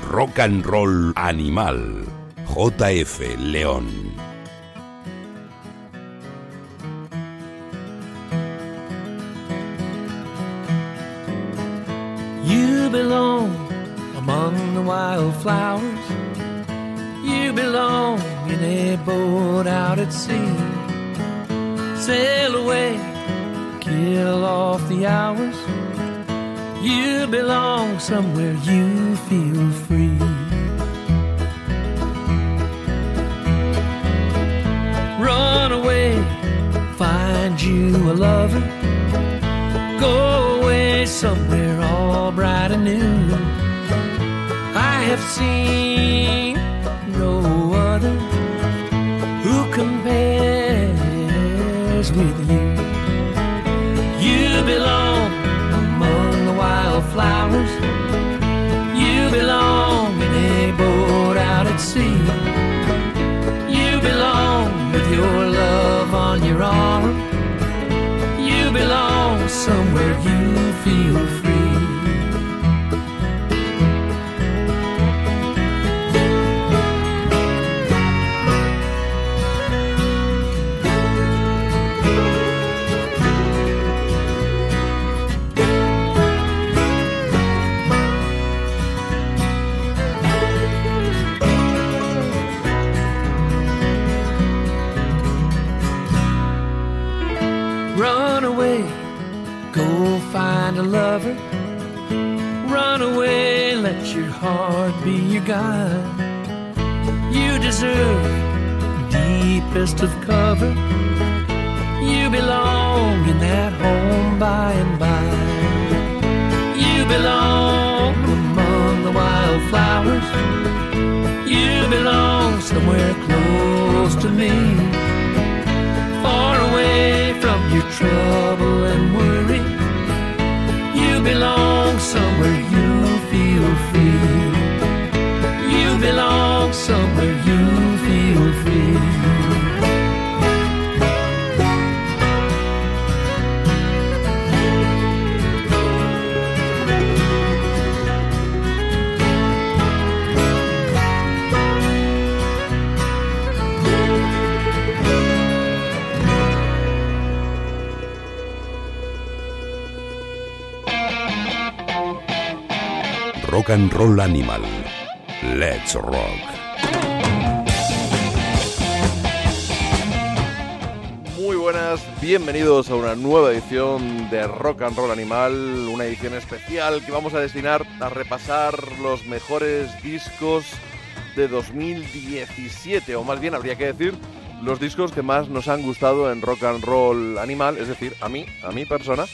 Rock and Roll Animal. JF León. You belong among the wildflowers. You belong in a boat out at sea. Sail away, kill off the hours. You belong somewhere you feel free. Run away, find you a lover. Go away somewhere all bright and new. I have seen no other who compares with you. You belong lover. Run away, let your heart be your guide. You deserve the deepest of cover. You belong in that home by and by. You belong among the wildflowers. You belong somewhere close to me far away and Roll Animal. Let's rock. Muy buenas, bienvenidos a una nueva edición de Rock and Roll Animal, una edición especial que vamos a destinar a repasar los mejores discos de 2017, o más bien habría que decir los discos que más nos han gustado en Rock and Roll Animal, es decir, a mí, a mi persona,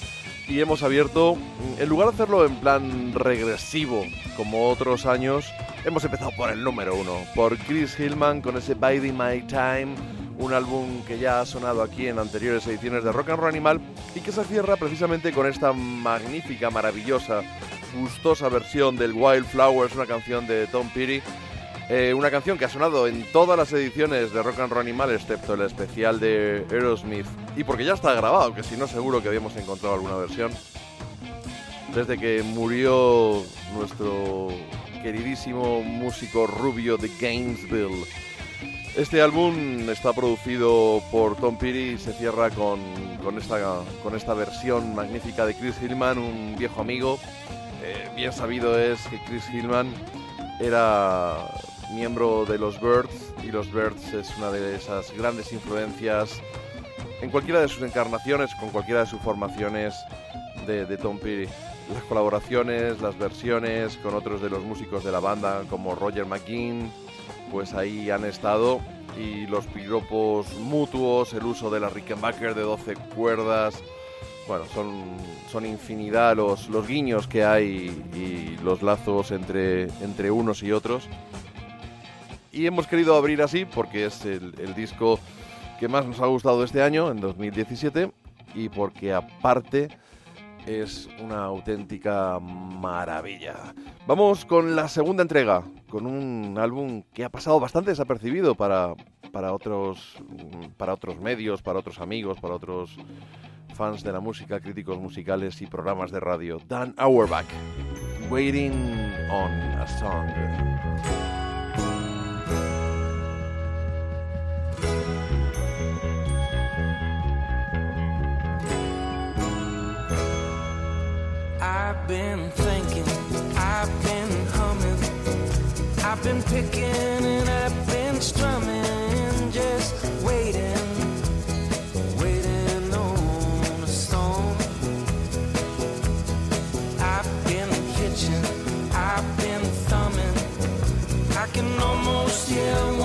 y hemos abierto, en lugar de hacerlo en plan regresivo como otros años, hemos empezado por el número uno, por Chris Hillman con ese Biding My Time, un álbum que ya ha sonado aquí en anteriores ediciones de Rock and Roll Animal y que se cierra precisamente con esta magnífica, maravillosa, gustosa versión del Wildflowers, una canción de Tom Petty. Eh, una canción que ha sonado en todas las ediciones de Rock and Roll Animal, excepto el especial de Aerosmith. Y porque ya está grabado, que si no seguro que habíamos encontrado alguna versión. Desde que murió nuestro queridísimo músico rubio de Gainesville. Este álbum está producido por Tom Petty y se cierra con, con esta, con esta versión magnífica de Chris Hillman, un viejo amigo. Eh, bien sabido es que Chris Hillman era miembro de los Birds y los Birds es una de esas grandes influencias en cualquiera de sus encarnaciones, con cualquiera de sus formaciones de, de Tom Petty. Las colaboraciones, las versiones con otros de los músicos de la banda como Roger McGinn, pues ahí han estado y los piropos mutuos, el uso de la Rickenbacker de 12 cuerdas, bueno, son, son infinidad los, los guiños que hay y los lazos entre, entre unos y otros. Y hemos querido abrir así porque es el, el disco que más nos ha gustado este año, en 2017, y porque aparte es una auténtica maravilla. Vamos con la segunda entrega, con un álbum que ha pasado bastante desapercibido para, para, otros, para otros medios, para otros amigos, para otros fans de la música, críticos musicales y programas de radio. Dan Auerbach, Waiting on a Song. I've been thinking, I've been humming, I've been picking and I've been strumming, just waiting, waiting on a song. I've been hitching, I've been thumbing, I can almost hear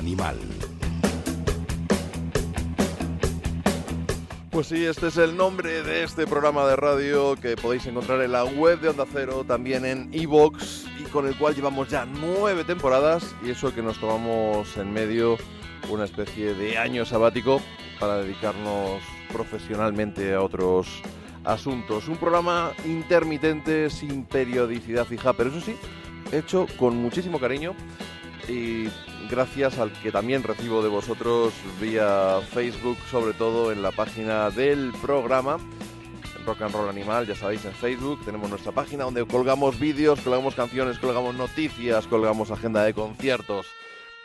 Animal. Pues sí, este es el nombre de este programa de radio que podéis encontrar en la web de Onda Cero, también en Evox, y con el cual llevamos ya nueve temporadas, y eso que nos tomamos en medio una especie de año sabático para dedicarnos profesionalmente a otros asuntos. Un programa intermitente, sin periodicidad fija, pero eso sí, hecho con muchísimo cariño y gracias al que también recibo de vosotros vía Facebook, sobre todo en la página del programa. Rock and Roll Animal, ya sabéis, en Facebook tenemos nuestra página donde colgamos vídeos, colgamos canciones, colgamos noticias, colgamos agenda de conciertos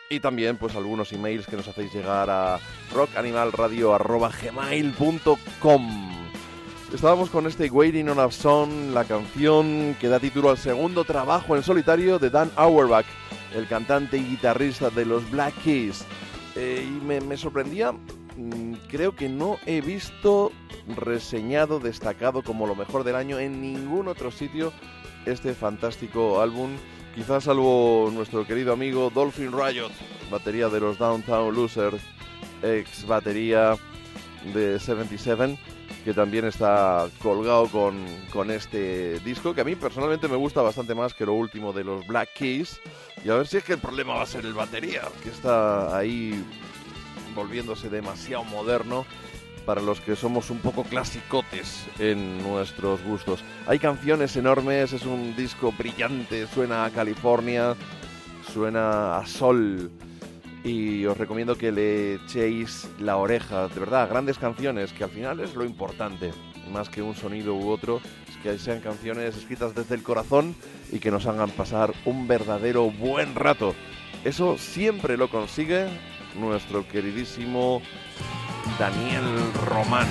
y también pues algunos emails que nos hacéis llegar a rockanimalradio.gmail.com Estábamos con este Waiting on a Song, la canción que da título al segundo trabajo en solitario de Dan Auerbach, el cantante y guitarrista de los Black Keys. Eh, y me, me sorprendía, mm, creo que no he visto reseñado, destacado como lo mejor del año en ningún otro sitio este fantástico álbum. Quizás salvo nuestro querido amigo Dolphin Riot, batería de los Downtown Losers, ex batería de 77, que también está colgado con, con este disco, que a mí personalmente me gusta bastante más que lo último de los Black Keys. Y a ver si es que el problema va a ser el batería, que está ahí volviéndose demasiado moderno para los que somos un poco clasicotes en nuestros gustos. Hay canciones enormes, es un disco brillante, suena a California, suena a sol y os recomiendo que le echéis la oreja, de verdad, grandes canciones, que al final es lo importante, más que un sonido u otro, es que sean canciones escritas desde el corazón y que nos hagan pasar un verdadero buen rato. Eso siempre lo consigue nuestro queridísimo Daniel Román.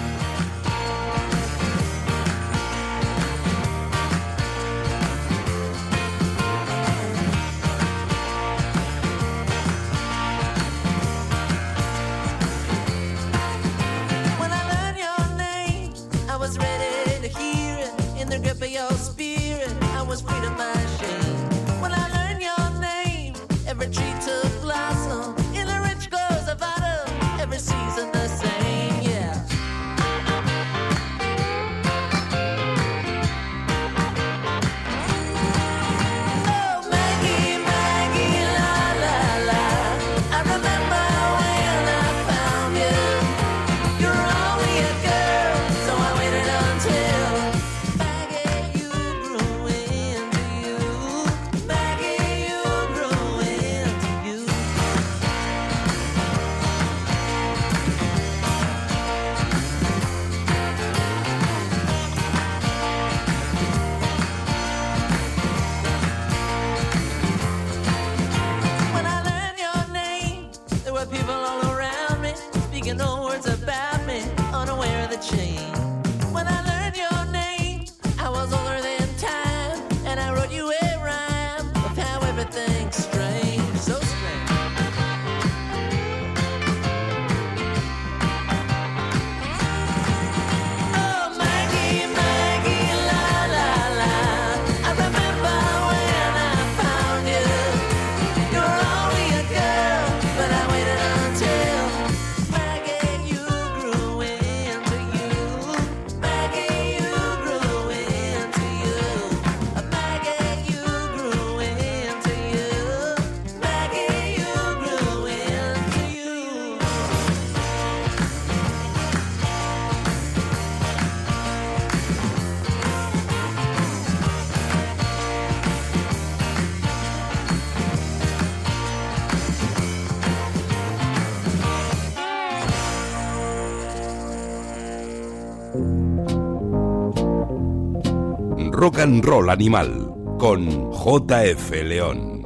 Rock and Roll Animal con JF León.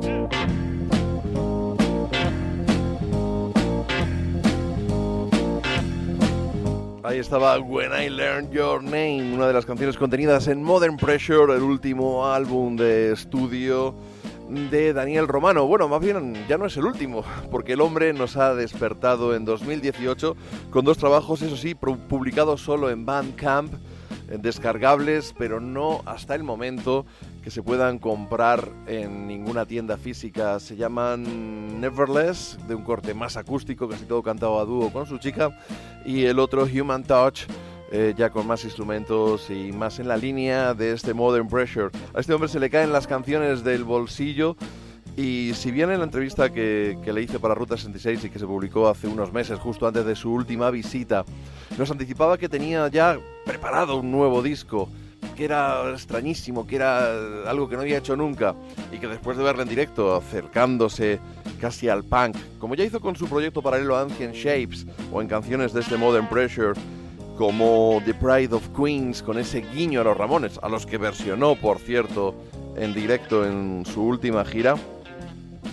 Ahí estaba When I Learned Your Name, una de las canciones contenidas en Modern Pressure, el último álbum de estudio de Daniel Romano. Bueno, más bien ya no es el último, porque el hombre nos ha despertado en 2018 con dos trabajos, eso sí, pu- publicados solo en Bandcamp, descargables, pero no hasta el momento que se puedan comprar en ninguna tienda física. Se llaman Neverless, de un corte más acústico, casi todo cantado a dúo con su chica, y el otro Human Touch, eh, ya con más instrumentos y más en la línea de este Modern Pressure. A este hombre se le caen las canciones del bolsillo. Y si bien en la entrevista que, que le hice para Ruta 66 y que se publicó hace unos meses, justo antes de su última visita, nos anticipaba que tenía ya preparado un nuevo disco, que era extrañísimo, que era algo que no había hecho nunca, y que después de verlo en directo, acercándose casi al punk, como ya hizo con su proyecto paralelo Ancient Shapes, o en canciones de este Modern Pressure, como The Pride of Queens, con ese guiño a los Ramones, a los que versionó, por cierto, en directo en su última gira.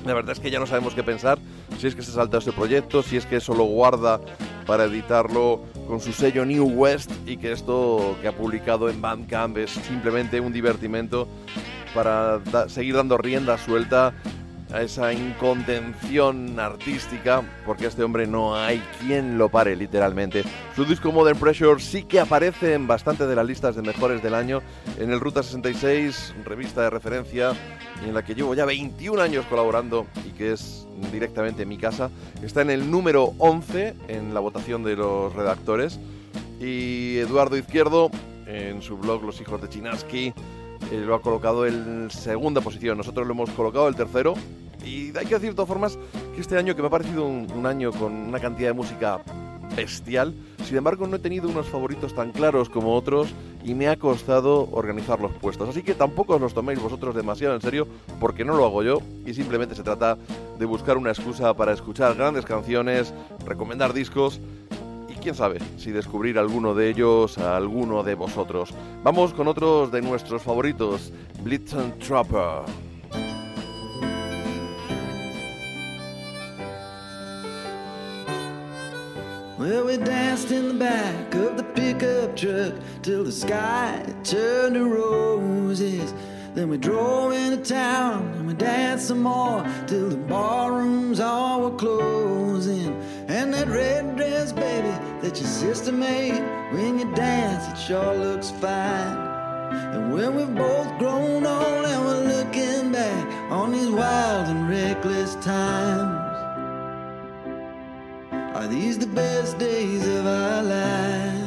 La verdad es que ya no sabemos qué pensar, si es que se salta este proyecto, si es que eso lo guarda para editarlo con su sello New West y que esto que ha publicado en Bandcamp es simplemente un divertimento para seguir dando rienda suelta a esa incontención artística, porque a este hombre no hay quien lo pare literalmente. Su disco Modern Pressure sí que aparece en bastante de las listas de mejores del año, en el Ruta 66, revista de referencia, en la que llevo ya 21 años colaborando y que es directamente mi casa. Está en el número 11 en la votación de los redactores. Y Eduardo Izquierdo, en su blog Los Hijos de Chinaski, eh, lo ha colocado en segunda posición. Nosotros lo hemos colocado el tercero. Y hay que decir de todas formas que este año, que me ha parecido un, un año con una cantidad de música bestial, sin embargo no he tenido unos favoritos tan claros como otros y me ha costado organizar los puestos. Así que tampoco os los toméis vosotros demasiado en serio porque no lo hago yo y simplemente se trata de buscar una excusa para escuchar grandes canciones, recomendar discos quién sabe si descubrir alguno de ellos a alguno de vosotros. Vamos con otros de nuestros favoritos, Blitzen Trapper. Well, we danced in the back of the pickup truck till the sky turned to roses. Then we drove into town and we danced some more till the barrooms all were closing. And that red dress, baby, that your sister made when you dance, it sure looks fine. And when we've both grown old and we're looking back on these wild and reckless times. Are these the best days of our lives?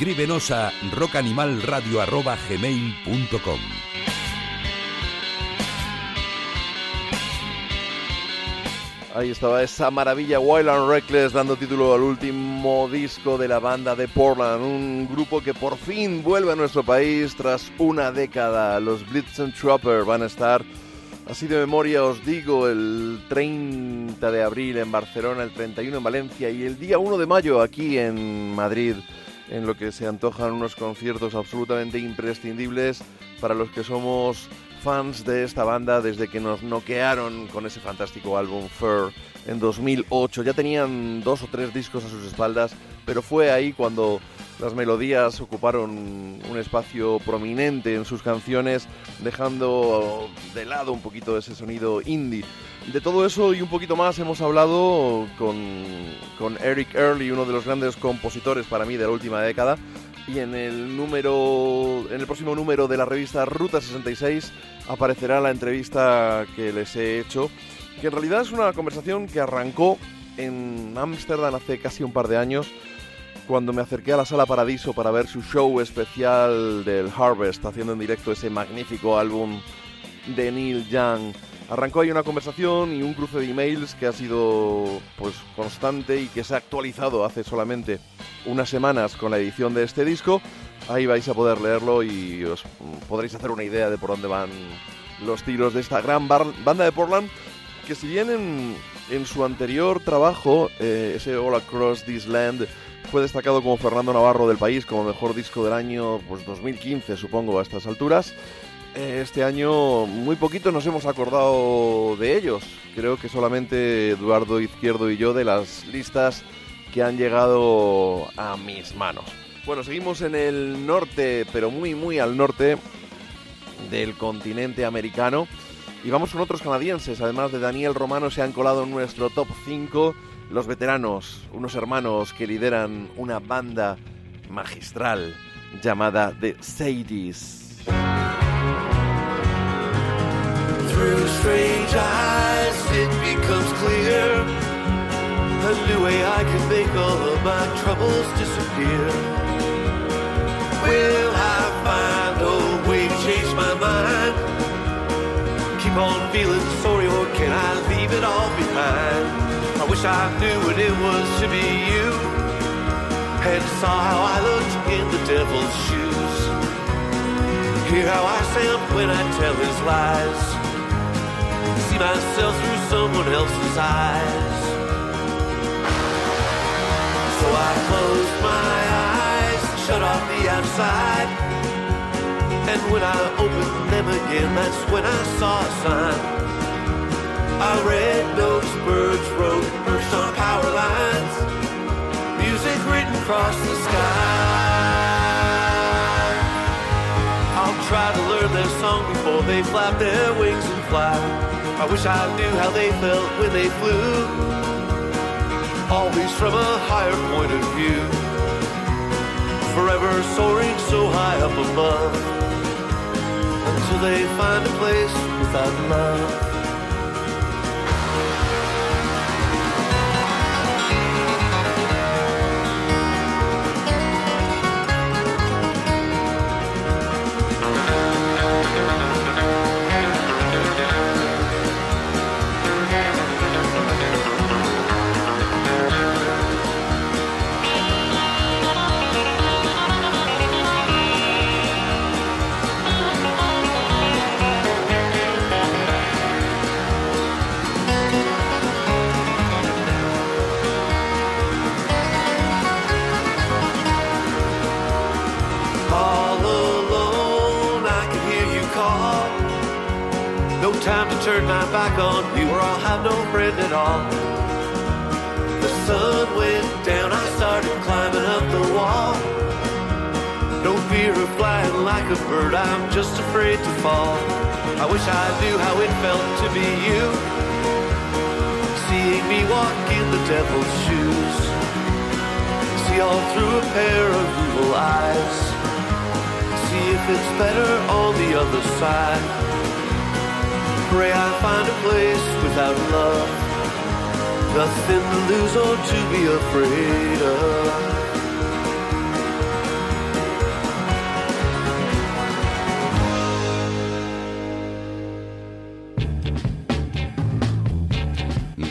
Escríbenos a rockanimalradio.gmail.com Ahí estaba esa maravilla Wild and Reckless dando título al último disco de la banda de Portland, un grupo que por fin vuelve a nuestro país tras una década. Los Blitzen Trooper van a estar, así de memoria os digo, el 30 de abril en Barcelona, el 31 en Valencia y el día 1 de mayo aquí en Madrid, en lo que se antojan unos conciertos absolutamente imprescindibles para los que somos fans de esta banda desde que nos noquearon con ese fantástico álbum Fur en 2008. Ya tenían dos o tres discos a sus espaldas, pero fue ahí cuando las melodías ocuparon un espacio prominente en sus canciones, dejando de lado un poquito ese sonido indie. De todo eso y un poquito más hemos hablado con, con Eric Early, uno de los grandes compositores para mí de la última década, y en el número en el próximo número de la revista Ruta 66 aparecerá la entrevista que les he hecho, que en realidad es una conversación que arrancó en Ámsterdam hace casi un par de años cuando me acerqué a la Sala Paradiso para ver su show especial del Harvest haciendo en directo ese magnífico álbum de Neil Young. Arrancó ahí una conversación y un cruce de emails que ha sido pues constante y que se ha actualizado hace solamente unas semanas con la edición de este disco. Ahí vais a poder leerlo y os podréis hacer una idea de por dónde van los tiros de esta gran banda de Portland que si bien en, en su anterior trabajo, eh, ese All Across This Land, fue destacado como Fernando Navarro del país como mejor disco del año pues 2015 supongo a estas alturas. Eh, Este año muy poquito nos hemos acordado de ellos. Creo que solamente Eduardo Izquierdo y yo de las listas que han llegado a mis manos. Bueno, seguimos en el norte, pero muy muy al norte del continente americano. Y vamos con otros canadienses, además de Daniel Romano, se han colado en nuestro top 5 los veteranos, unos hermanos que lideran una banda magistral llamada The Sadies. Through strange eyes, it becomes clear a new way I can make all of my troubles disappear. Will I find a way to change my mind? Keep on feeling sorry, or can I leave it all behind? I wish I knew what it was to be you and saw how I looked in the devil's shoes. Hear how I sound when I tell his lies. See myself through someone else's eyes. So I closed my eyes, shut off the outside. And when I opened them again, that's when I saw a sign. I birds on power lines. Music written across the sky. I'll try to learn their song before they flap their wings and fly. I wish I knew how they felt when they flew. Always from a higher point of view. Forever soaring so high up above. Until they find a place without love. Turn my back on you, or I'll have no friend at all. The sun went down, I started climbing up the wall. No fear of flying like a bird, I'm just afraid to fall. I wish I knew how it felt to be you. Seeing me walk in the devil's shoes. See all through a pair of evil eyes. See if it's better on the other side. Pray I find a place without love. Nothing to lose or to be afraid of.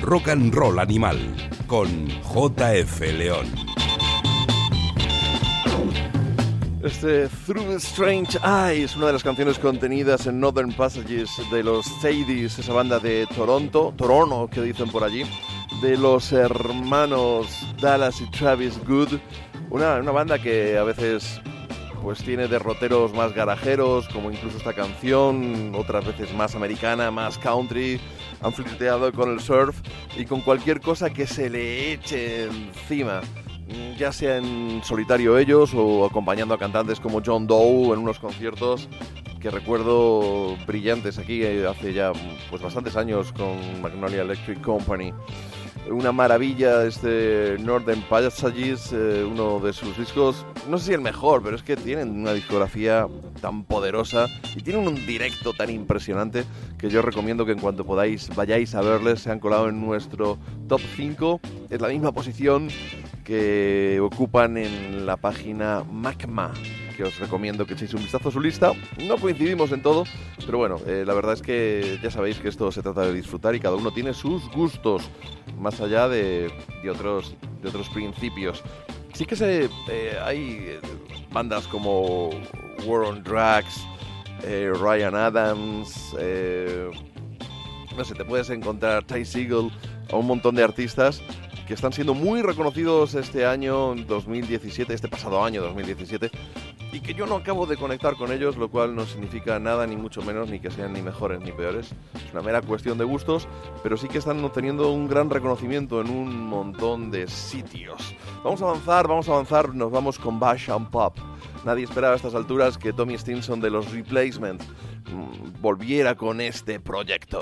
Rock and Roll Animal con JF León. Este Through Strange Eyes, una de las canciones contenidas en Northern Passages de los Sadies, esa banda de Toronto, Toronto que dicen por allí, de los hermanos Dallas y Travis Good, una, una banda que a veces pues tiene derroteros más garajeros, como incluso esta canción, otras veces más americana, más country, han flirteado con el surf y con cualquier cosa que se le eche encima ya sea en solitario ellos o acompañando a cantantes como John Doe en unos conciertos que recuerdo brillantes aquí eh, hace ya pues bastantes años con Magnolia Electric Company. Una maravilla este Northern Passages, eh, uno de sus discos, no sé si el mejor, pero es que tienen una discografía tan poderosa y tienen un directo tan impresionante que yo recomiendo que en cuanto podáis vayáis a verles, se han colado en nuestro top 5, es la misma posición que ocupan en la página MACMA, que os recomiendo que echéis un vistazo a su lista. No coincidimos en todo, pero bueno, eh, la verdad es que ya sabéis que esto se trata de disfrutar y cada uno tiene sus gustos, más allá de, otros, de otros principios. Sí que se, eh, hay eh, bandas como War on Drugs, Ryan Adams, no sé, te puedes encontrar Ty Siegel, a un montón de artistas que están siendo muy reconocidos este año 2017, este pasado año 2017, y que yo no acabo de conectar con ellos, lo cual no significa nada, ni mucho menos, ni que sean ni mejores ni peores. Es una mera cuestión de gustos, pero sí que están obteniendo un gran reconocimiento en un montón de sitios. Vamos a avanzar, vamos a avanzar, nos vamos con Bash and Pop. Nadie esperaba a estas alturas que Tommy Stinson de los Replacements mm, volviera con este proyecto.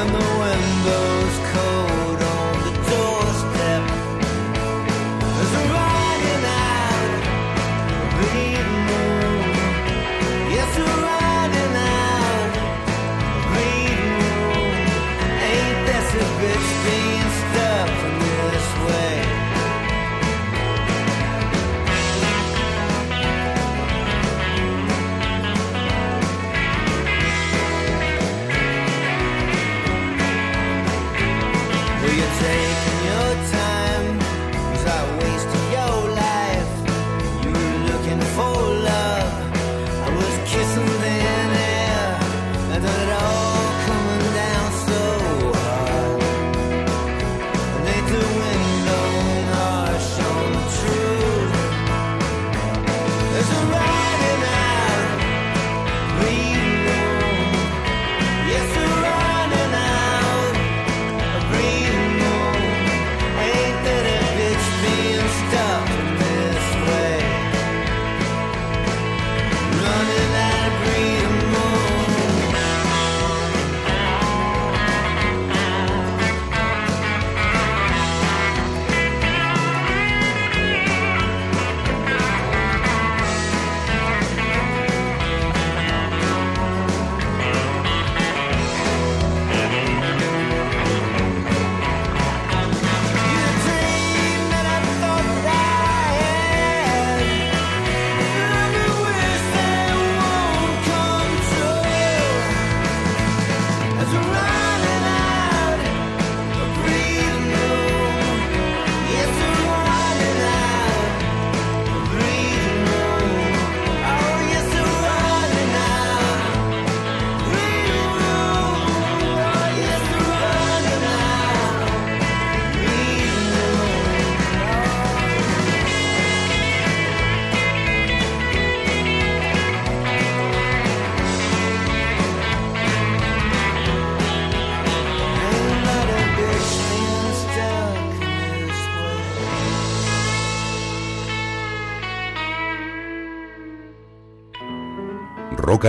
and the window.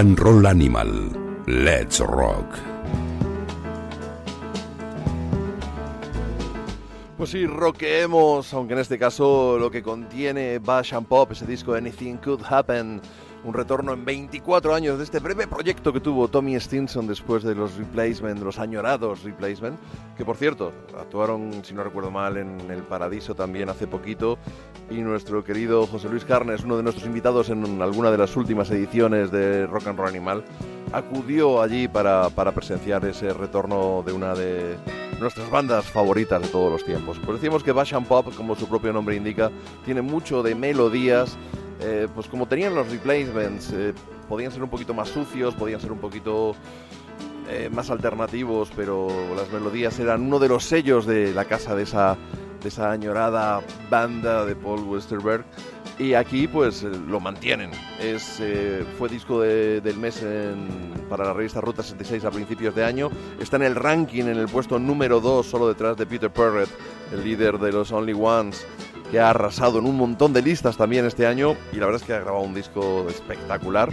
Roll Animal. Let's Rock. Pues sí, roqueemos, aunque en este caso lo que contiene Bash and Pop, ese disco Anything Could Happen, un retorno en 24 años de este breve proyecto que tuvo Tommy Stinson después de los Replacement, los añorados Replacement, que por cierto, actuaron, si no recuerdo mal, en El Paradiso también hace poquito, y nuestro querido José Luis Carnes, uno de nuestros invitados en alguna de las últimas ediciones de Rock and Roll Animal, acudió allí para, para presenciar ese retorno de una de nuestras bandas favoritas de todos los tiempos. Pues decíamos que Bash Pop, como su propio nombre indica, tiene mucho de melodías, eh, pues como tenían los replacements, eh, podían ser un poquito más sucios, podían ser un poquito eh, más alternativos, pero las melodías eran uno de los sellos de la casa de esa, de esa añorada banda de Paul Westerberg. Y aquí pues lo mantienen. Es, fue disco de- del mes para la revista Ruta 66 a principios de año. Está en el ranking en el puesto número 2, solo detrás de Peter Perrett, el líder de los Only Ones, que ha arrasado en un montón de listas también este año. Y la verdad es que ha grabado un disco espectacular.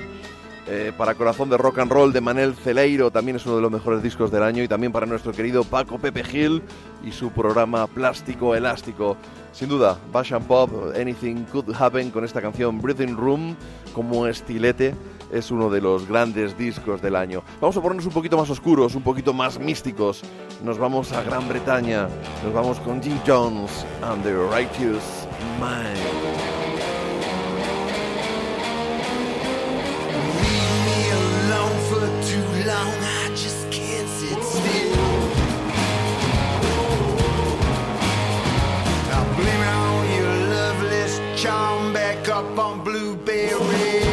Eh, para Corazón de Rock and Roll de Manel Celeiro también es uno de los mejores discos del año y también para nuestro querido Paco Pepe Gil y su programa Plástico Elástico. Sin duda, Bash and Pop, Anything Could Happen con esta canción Breathing Room como estilete es uno de los grandes discos del año. Vamos a ponernos un poquito más oscuros, un poquito más místicos. Nos vamos a Gran Bretaña, nos vamos con Jim Jones and the Righteous Mind. Up on Blueberry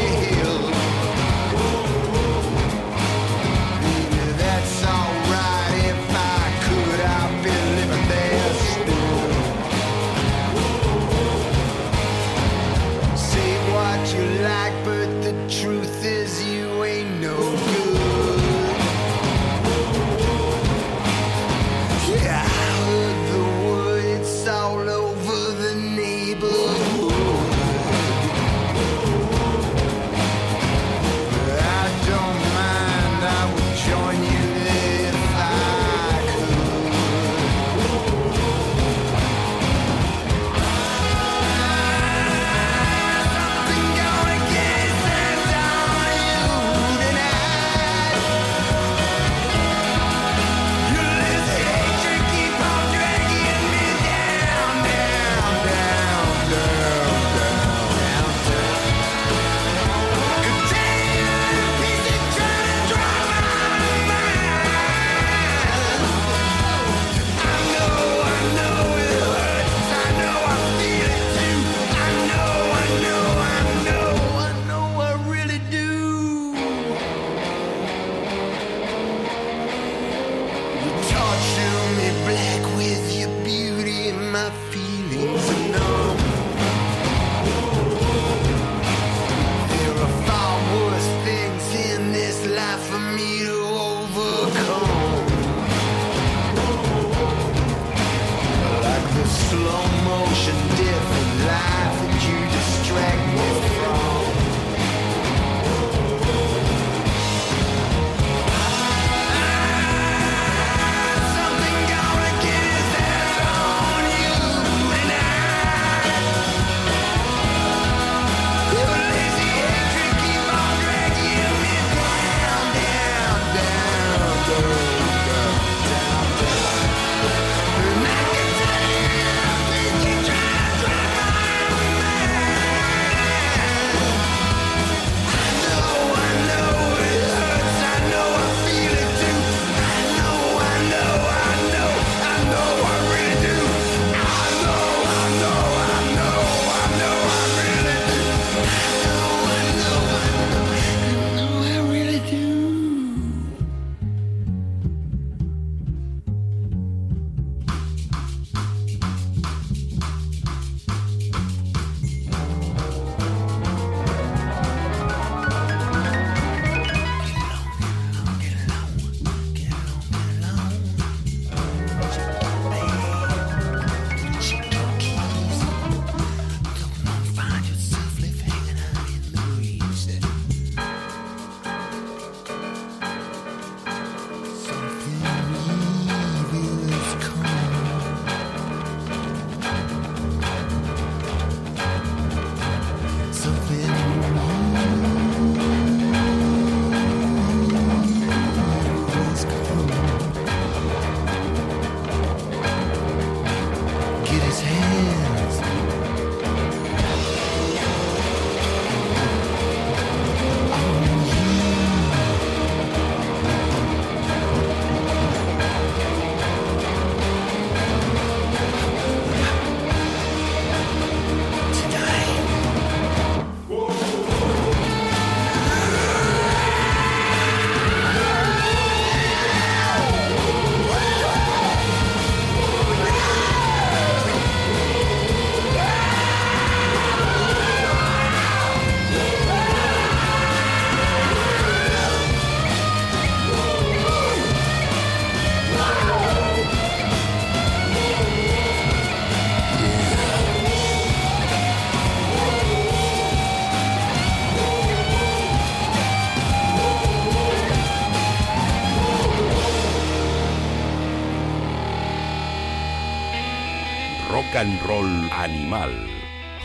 Roll Animal.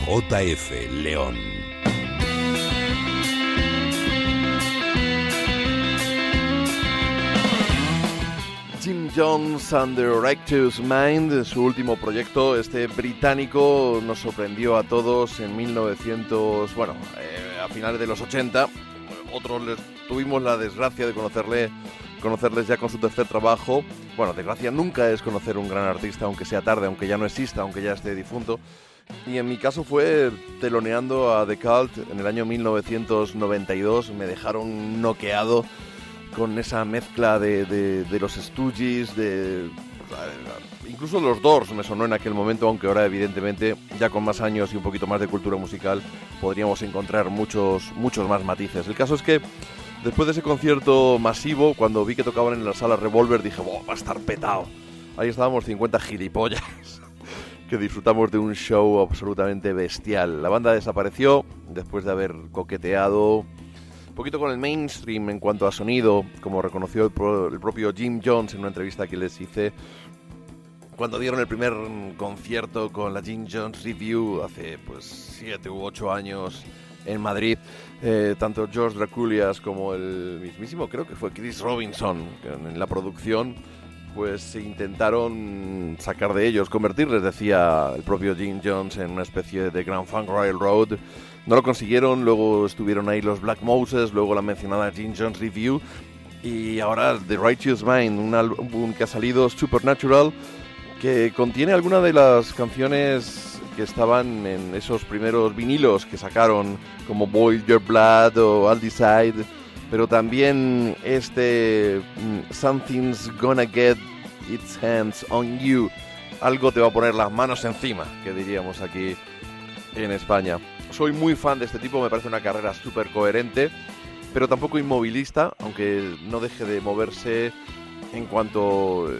JF León. Jim Jones and the Righteous Mind, su último proyecto, este británico, nos sorprendió a todos en 1900, bueno, eh, a finales de los 80. Otros les tuvimos la desgracia de conocerle, conocerles ya con su tercer trabajo. Bueno, desgracia nunca es conocer un gran artista, aunque sea tarde, aunque ya no exista, aunque ya esté difunto. Y en mi caso fue teloneando a The Cult en el año 1992. Me dejaron noqueado con esa mezcla de, los Stooges, de... Incluso los Doors me sonó en aquel momento, aunque ahora evidentemente ya con más años y un poquito más de cultura musical podríamos encontrar muchos, muchos más matices. El caso es que después de ese concierto masivo, cuando vi que tocaban en la sala Revolver, dije, "Buah, va a estar petado. Ahí estábamos 50 gilipollas que disfrutamos de un show absolutamente bestial. La banda desapareció después de haber coqueteado un poquito con el mainstream en cuanto a sonido, como reconoció el, pro- el propio Jim Jones en una entrevista que les hice cuando dieron el primer mm, concierto con la Jim Jones Review hace pues siete u ocho años en Madrid. Eh, tanto George Draculias como el mismísimo, creo que fue Chris Robinson en la producción, pues se intentaron sacar de ellos, convertirles, decía el propio Jim Jones, en una especie de Grand Funk Railroad. No lo consiguieron, luego estuvieron ahí los Black Moses, luego la mencionada Jim Jones Review y ahora The Righteous Mind, un álbum que ha salido Supernatural, que contiene algunas de las canciones que estaban en esos primeros vinilos que sacaron, como Boil Your Blood o I'll Decide, pero también este mm, Something's Gonna Get Its Hands on You, algo te va a poner las manos encima, que diríamos aquí en España. Soy muy fan de este tipo, me parece una carrera súper coherente, pero tampoco inmovilista, aunque no deje de moverse en cuanto eh,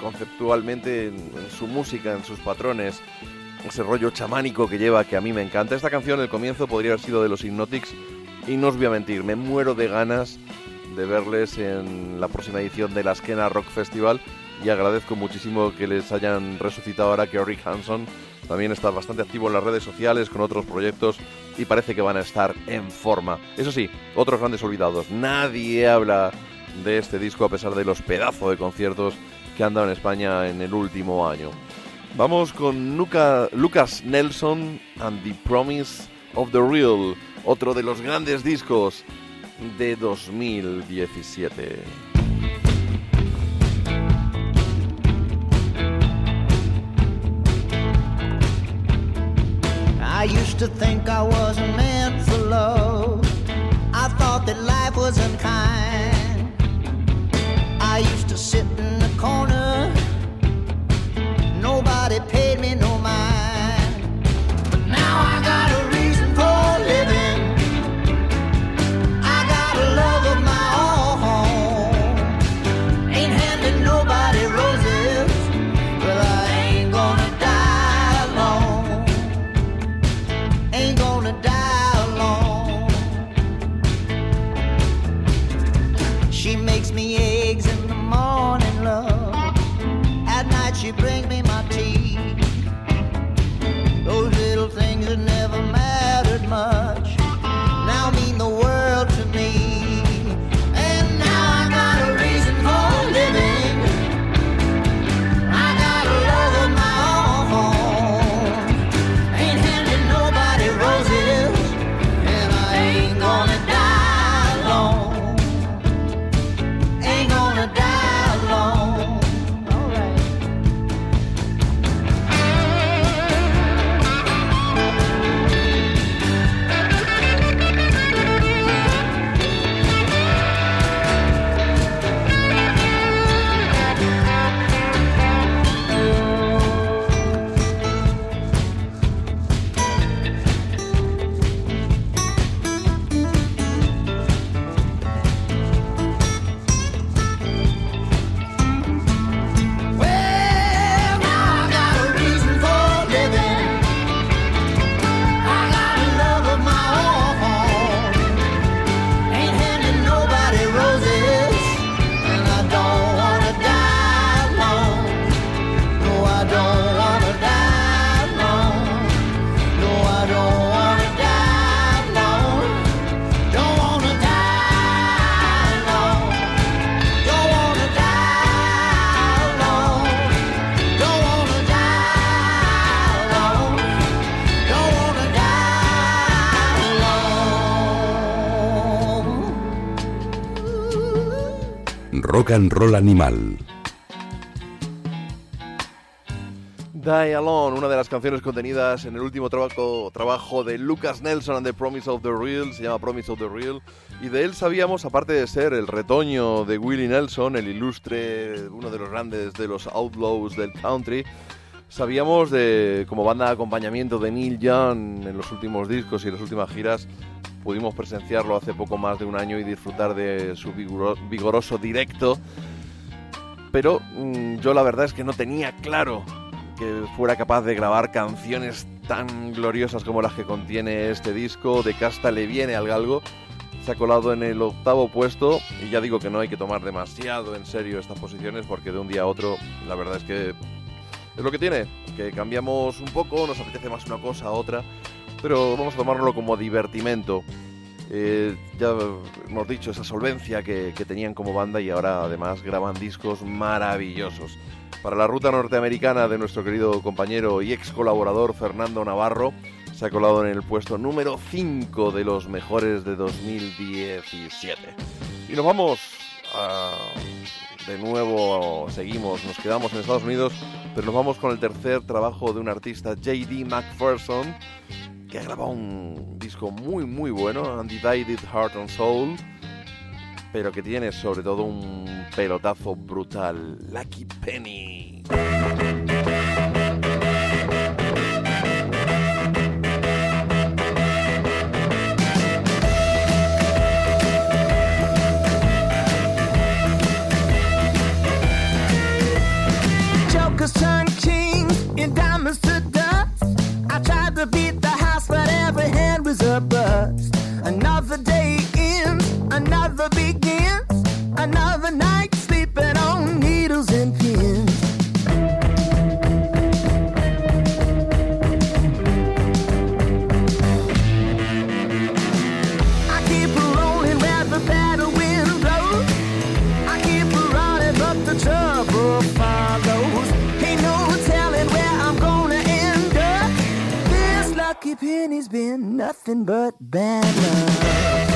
conceptualmente en, en su música, en sus patrones, ese rollo chamánico que lleva que a mí me encanta. Esta canción, el comienzo, podría haber sido de los Hypnotics y no os voy a mentir, me muero de ganas de verles en la próxima edición de la Skena Rock Festival y agradezco muchísimo que les hayan resucitado ahora que Rick Hanson también está bastante activo en las redes sociales con otros proyectos y parece que van a estar en forma. Eso sí, otros grandes olvidados. Nadie habla de este disco a pesar de los pedazos de conciertos que han dado en España en el último año. Vamos con Luca- Lucas Nelson and the Promise of the Real, otro de los grandes discos de 2017. I used to think I wasn't meant for love. I thought that life was unkind. I used to sit in the corner. Rock and Roll Animal. Die Alone, una de las canciones contenidas en el último trabajo, de Lucas Nelson and the Promise of the Real, se llama Promise of the Real, y de él sabíamos, aparte de ser el retoño de Willie Nelson, el ilustre, uno de los grandes de los outlaws del country, sabíamos de como banda de acompañamiento de Neil Young en los últimos discos y las últimas giras, pudimos presenciarlo hace poco más de un año y disfrutar de su vigoro- vigoroso directo, pero mm, yo la verdad es que no tenía claro que fuera capaz de grabar canciones tan gloriosas como las que contiene este disco. De casta le viene al galgo. Se ha colado en el octavo puesto y ya digo que no hay que tomar demasiado en serio estas posiciones porque de un día a otro la verdad es que es lo que tiene, que cambiamos un poco, nos apetece más una cosa a otra, pero vamos a tomárnoslo como divertimento. Eh, ya hemos dicho esa solvencia que, tenían como banda y ahora además graban discos maravillosos. Para la ruta norteamericana de nuestro querido compañero y ex colaborador Fernando Navarro, se ha colado en el puesto número 5 de los mejores de 2017. Y nos vamos de nuevo, seguimos, nos quedamos en Estados Unidos, pero nos vamos con el tercer trabajo de un artista, JD McPherson, que ha grabado un disco muy muy bueno, Undivided Heart and Soul, pero que tiene sobre todo un pelotazo brutal, Lucky Penny. And diamonds. I tried to a penny's been nothing but bad luck.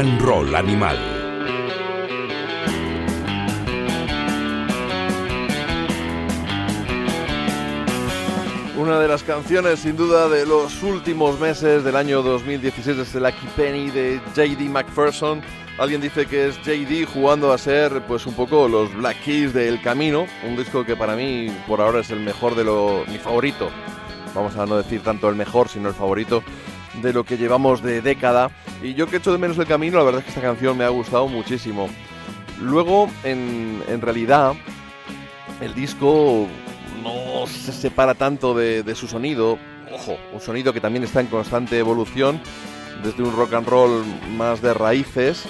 roll animal. Una de las canciones sin duda de los últimos meses del año 2016 es el Lucky Penny de JD McPherson. Alguien dice que es JD jugando a ser pues un poco los Black Keys de El Camino, un disco que para mí por ahora es el mejor de lo mi favorito. Vamos a no decir tanto el mejor, sino el favorito de lo que llevamos de década y yo que echo de menos el camino, la verdad es que esta canción me ha gustado muchísimo. Luego, en, en realidad, el disco no se separa tanto de, de su sonido. Ojo, un sonido que también está en constante evolución, desde un rock and roll más de raíces,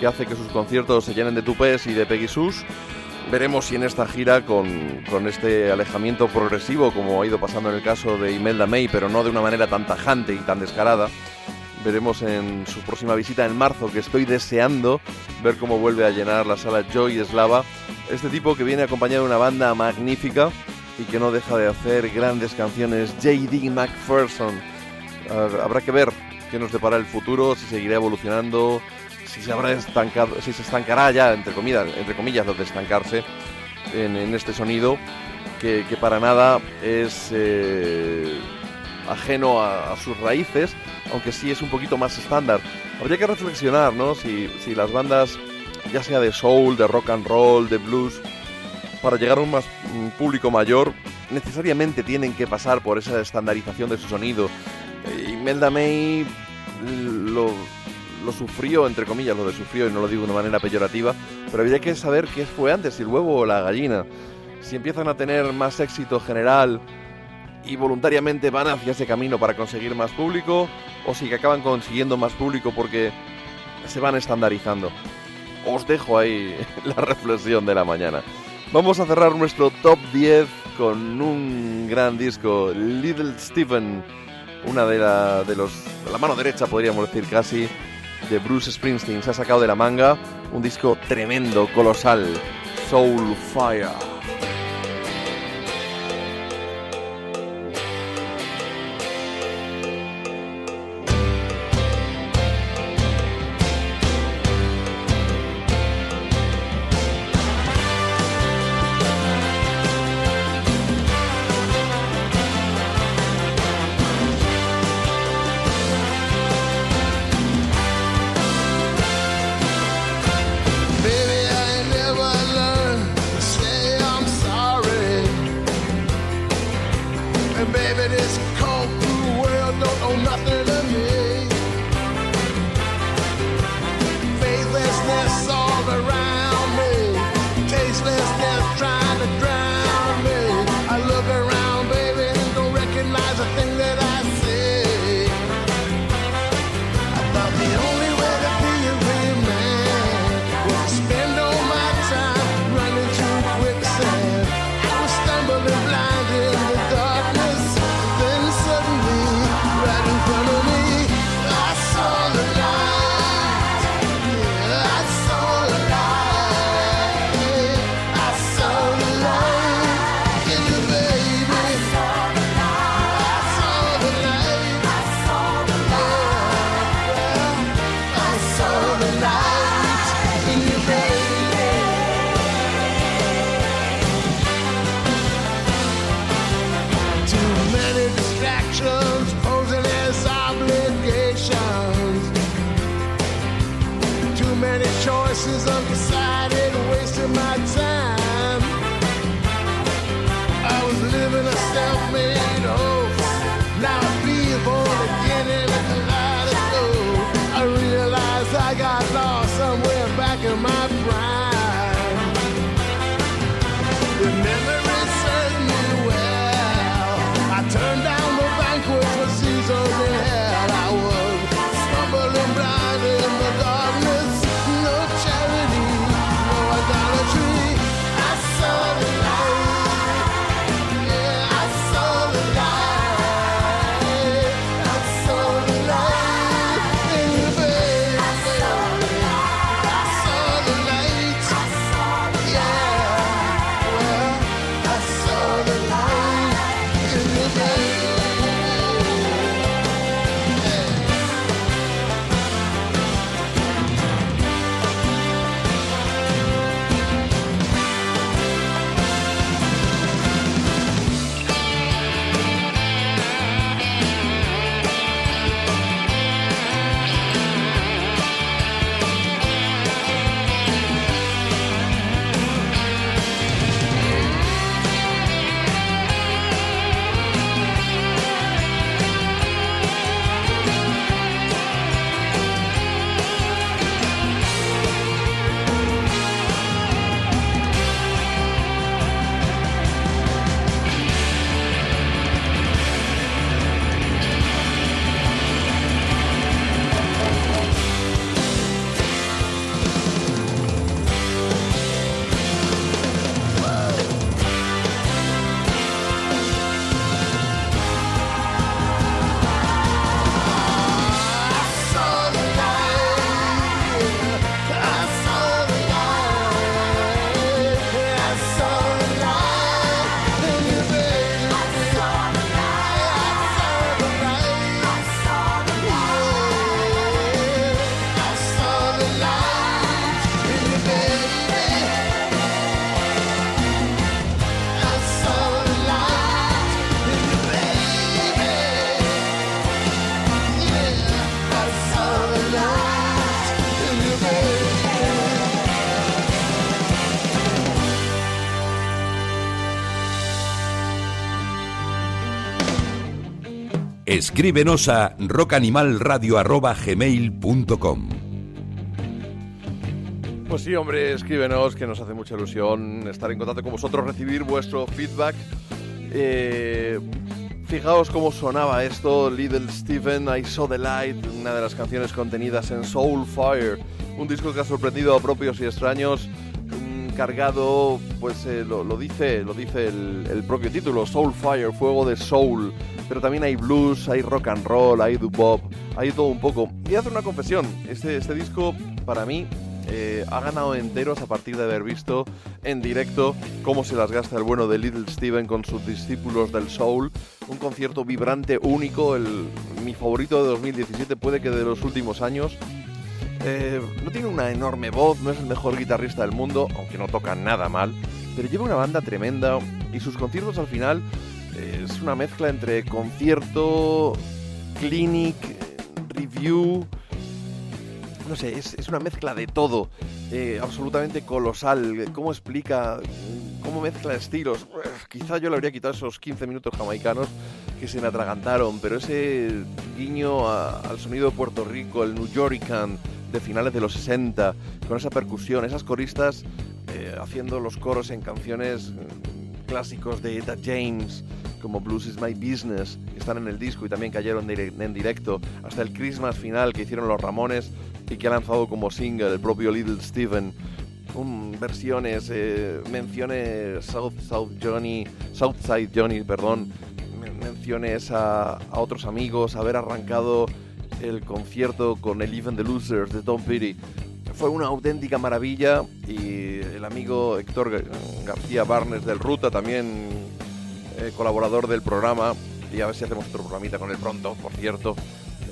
que hace que sus conciertos se llenen de tupés y de Peggy Sus. Veremos si en esta gira, con, con este alejamiento progresivo, como ha ido pasando en el caso de Imelda May, pero no de una manera tan tajante y tan descarada, veremos en su próxima visita en marzo, que estoy deseando ver cómo vuelve a llenar la sala Joy Slava. Este tipo que viene acompañado de una banda magnífica y que no deja de hacer grandes canciones, JD McPherson. Ah, Habrá que ver qué nos depara el futuro, si seguirá evolucionando, si se habrá estancado, si se estancará ya, entre comillas, entre comillas lo de estancarse en, este sonido, que, que para nada es eh, ajeno a, sus raíces, aunque sí es un poquito más estándar. Habría que reflexionar, ¿no? Si, las bandas, ya sea de soul, de rock and roll, de blues, para llegar a un más, público mayor, necesariamente tienen que pasar por esa estandarización de su sonido. Eh, Imelda May lo, lo sufrió, entre comillas, lo de sufrió, y no lo digo de una manera peyorativa, pero habría que saber qué fue antes, si el huevo o la gallina. Si empiezan a tener más éxito general y voluntariamente van hacia ese camino para conseguir más público, o si que acaban consiguiendo más público porque se van estandarizando. Os dejo ahí la reflexión de la mañana. Vamos a cerrar nuestro top 10 con un gran disco, Little Stephen, una de, la, de los la mano derecha podríamos decir casi de Bruce Springsteen. Se ha sacado de la manga un disco tremendo, colosal, Soul Fire. Escríbenos a rockanimalradio.gmail.com Pues sí, hombre, escríbenos, que nos hace mucha ilusión estar en contacto con vosotros, recibir vuestro feedback. Eh, fijaos cómo sonaba esto, Little Stephen, I Saw the Light, una de las canciones contenidas en Soul Fire, un disco que ha sorprendido a propios y extraños, mm, cargado, pues eh, lo, dice, lo dice el, el propio título, Soul Fire, fuego de soul, pero también hay blues, hay rock and roll, hay doo-wop, hay todo un poco. Y hacer una confesión, este, este disco para mí eh, ha ganado enteros a partir de haber visto en directo cómo se las gasta el bueno de Little Steven con sus discípulos del soul. Un concierto vibrante, único, el, mi favorito de 2017, puede que de los últimos años. Eh, no tiene una enorme voz, no es el mejor guitarrista del mundo, aunque no toca nada mal, pero lleva una banda tremenda y sus conciertos al final es una mezcla entre concierto, clinic, review, no sé, es, es una mezcla de todo, eh, absolutamente colosal. ¿Cómo explica? ¿Cómo mezcla estilos? Quizá yo le habría quitado esos 15 minutos jamaicanos que se me atragantaron, pero ese guiño al sonido de Puerto Rico, el New Yorkican de finales de los 60, con esa percusión, esas coristas eh, haciendo los coros en canciones mm, clásicos de Eta James, como Blues is My Business, que están en el disco y también cayeron en directo, hasta el Christmas final que hicieron los Ramones y que ha lanzado como single el propio Little Steven. Un- versiones, eh, menciones South, South Johnny, Southside Johnny, perdón, men- menciones a, a otros amigos, haber arrancado el concierto con el Even the Losers de Tom Petty. Fue una auténtica maravilla y el amigo Héctor Gar- García Barnes del Ruta, también eh, colaborador del programa, y a ver si hacemos otro programita con él pronto, por cierto.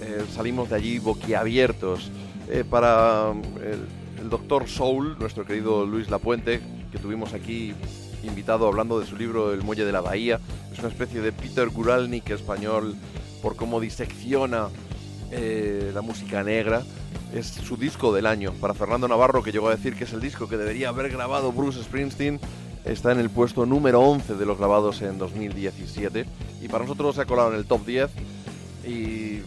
Eh, salimos de allí boquiabiertos eh, para el, doctor Soul, nuestro querido Luis Lapuente, que tuvimos aquí invitado hablando de su libro El Muelle de la Bahía. Es una especie de Peter Guralnik español por cómo disecciona la música negra. Es su disco del año. Para Fernando Navarro, que llegó a decir que es el disco que debería haber grabado Bruce Springsteen, está en el puesto número 11 de los grabados en 2017. Y para nosotros se ha colado en el top 10. Y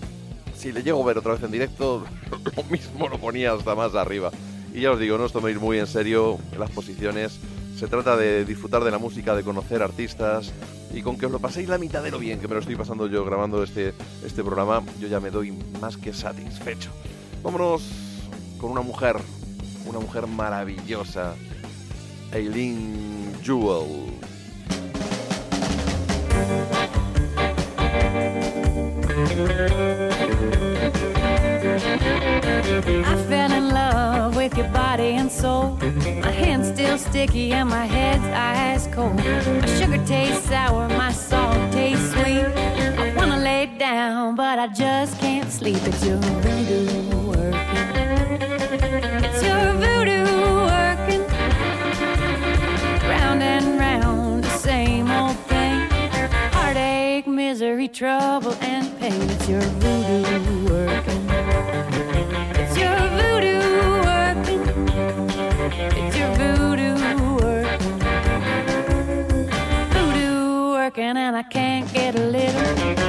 si le llego a ver otra vez en directo, lo mismo lo ponía hasta más arriba. Y ya os digo, no os toméis muy en serio las posiciones. Se trata de disfrutar de la música, de conocer artistas y con que os lo paséis la mitad de lo bien que me lo estoy pasando yo grabando este, este programa, yo ya me doy más que satisfecho. Vámonos con una mujer, una mujer maravillosa, Eileen Jewell. I fell in love with your body and soul. My hand's still sticky and my head's ice cold. My sugar tastes sour, my salt tastes sweet. I wanna lay down, but I just can't sleep. It's your voodoo working. Misery, trouble, and pain. It's your voodoo working. It's your voodoo working. It's your voodoo working. Voodoo working, and I can't get a little.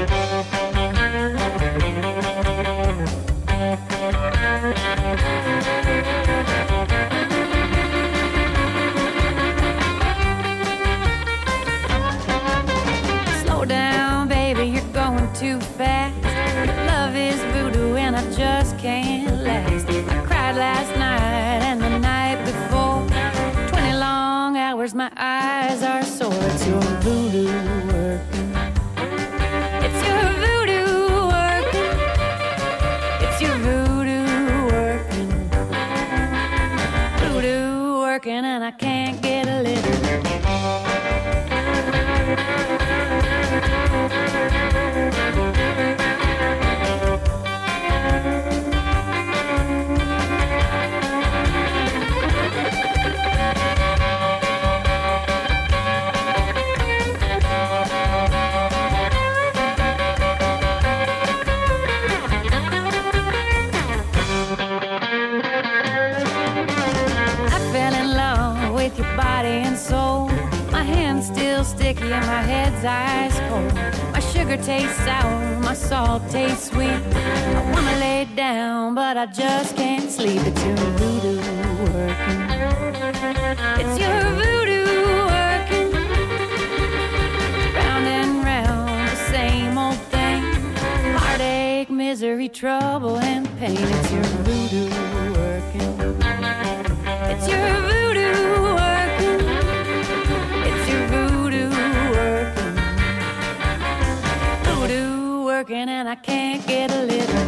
Hours, my eyes are sore. It's your voodoo working. It's your voodoo working. It's your voodoo working. Voodoo working, and I can't get a little. And my head's ice cold. Oh, my sugar tastes sour, my salt tastes sweet. I wanna lay down, but I just can't sleep. It's your voodoo working. It's your voodoo working. Round and round, the same old thing. Heartache, misery, trouble, and pain. It's your voodoo working. It's your voodoo working. Working, and I can't get a little.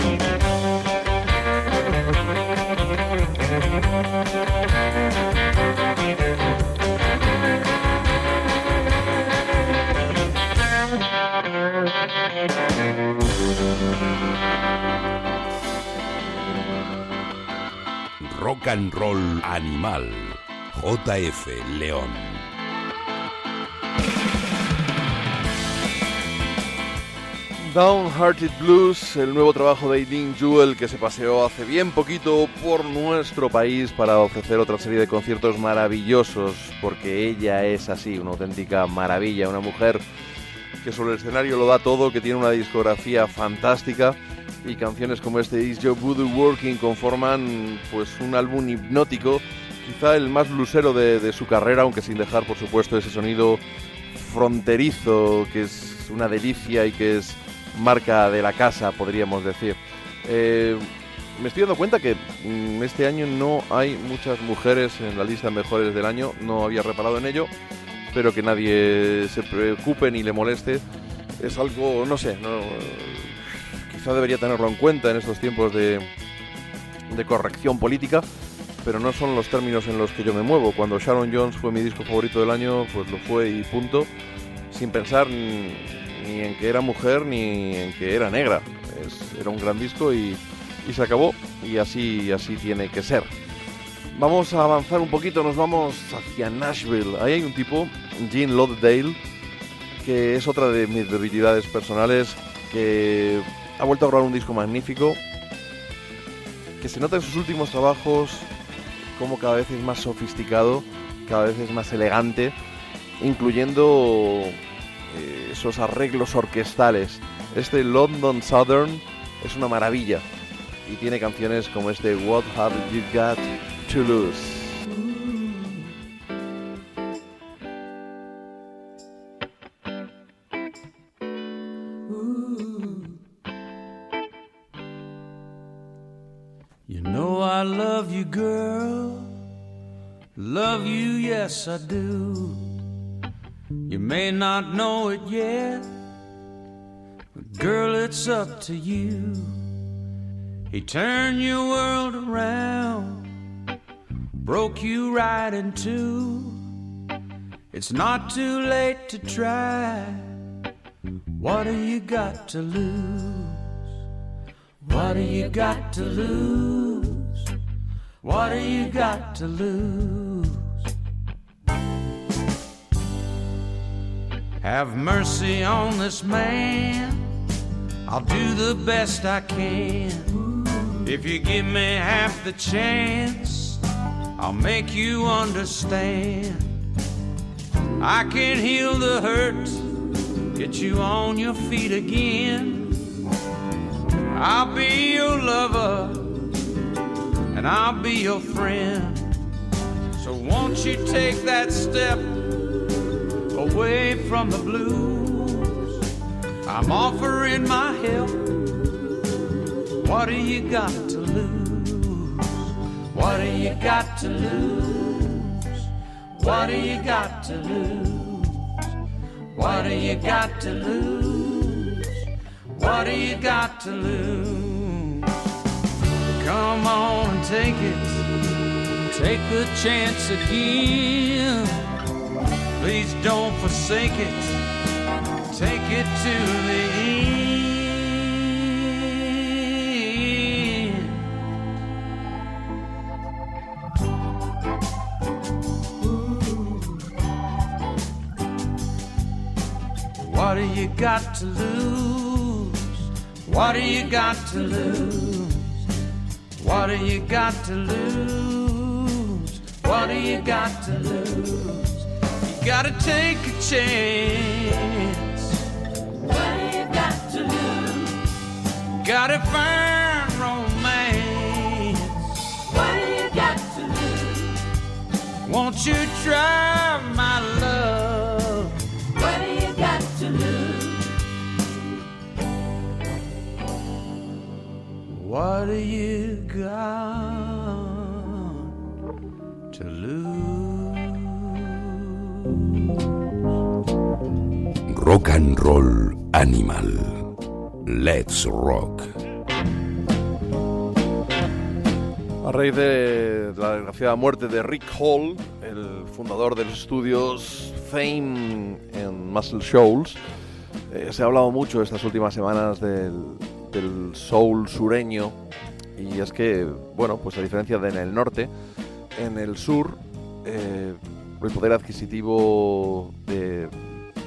Rock and Roll Animal. JF León. Downhearted Blues, el nuevo trabajo de Eileen Jewell que se paseó hace bien poquito por nuestro país para ofrecer otra serie de conciertos maravillosos, porque ella es así, una auténtica maravilla, una mujer que sobre el escenario lo da todo, que tiene una discografía fantástica y canciones como este Is Your Voodoo Working conforman pues un álbum hipnótico, quizá el más blusero de, de su carrera, aunque sin dejar por supuesto ese sonido fronterizo que es una delicia y que es marca de la casa, podríamos decir. Eh, me estoy dando cuenta que mm, este año no hay muchas mujeres en la lista mejores del año, no había reparado en ello, pero que nadie se preocupe ni le moleste. Es algo, no sé, quizá debería tenerlo en cuenta en estos tiempos de, de corrección política, pero no son los términos en los que yo me muevo. Cuando Sharon Jones fue mi disco favorito del año, pues lo fue y punto, sin pensar ni, en que era mujer ni en que era negra. Es- era un gran disco y, y se acabó, y así, así tiene que ser. Vamos a avanzar un poquito, nos vamos hacia Nashville. Ahí hay un tipo, Gene Lauderdale, que es otra de mis debilidades personales, que ha vuelto a grabar un disco magnífico, que se nota en sus últimos trabajos como cada vez es más sofisticado, cada vez es más elegante, incluyendo eh, esos arreglos orquestales. Este London Southern es una maravilla y tiene canciones como este What Have You Got to Lose. I love you, girl. Love you, yes, I do. May not know it yet, but girl, it's up to you. He turned your world around, broke you right in two. It's not too late to try. What do you got to lose? What do you got to lose? What do you got to lose? Have mercy on this man. I'll do the best I can. If you give me half the chance, I'll make you understand. I can heal the hurt, get you on your feet again. I'll be your lover and I'll be your friend. So won't you take that step away from the blues? I'm offering my help. What do you got to lose? What do you got to lose? What do you got to lose? What do you got to lose? What do you got to lose? Come on and take it. Take the chance again. Please don't forsake it. Take it to the end. What do you got to lose? What do you got to lose? What do you got to lose? What do you got to lose? Gotta take a chance. What do you got to lose? Gotta find romance. What do you got to lose? Won't you try my love? What do you got to lose? What do you got Rock and Roll Animal. Let's Rock. A raíz de la desgraciada muerte de Rick Hall, el fundador de los estudios Fame en Muscle Shoals, eh, se ha hablado mucho estas últimas semanas del, soul sureño y es que, bueno, pues a diferencia de en el norte, en el sur eh, el poder adquisitivo de,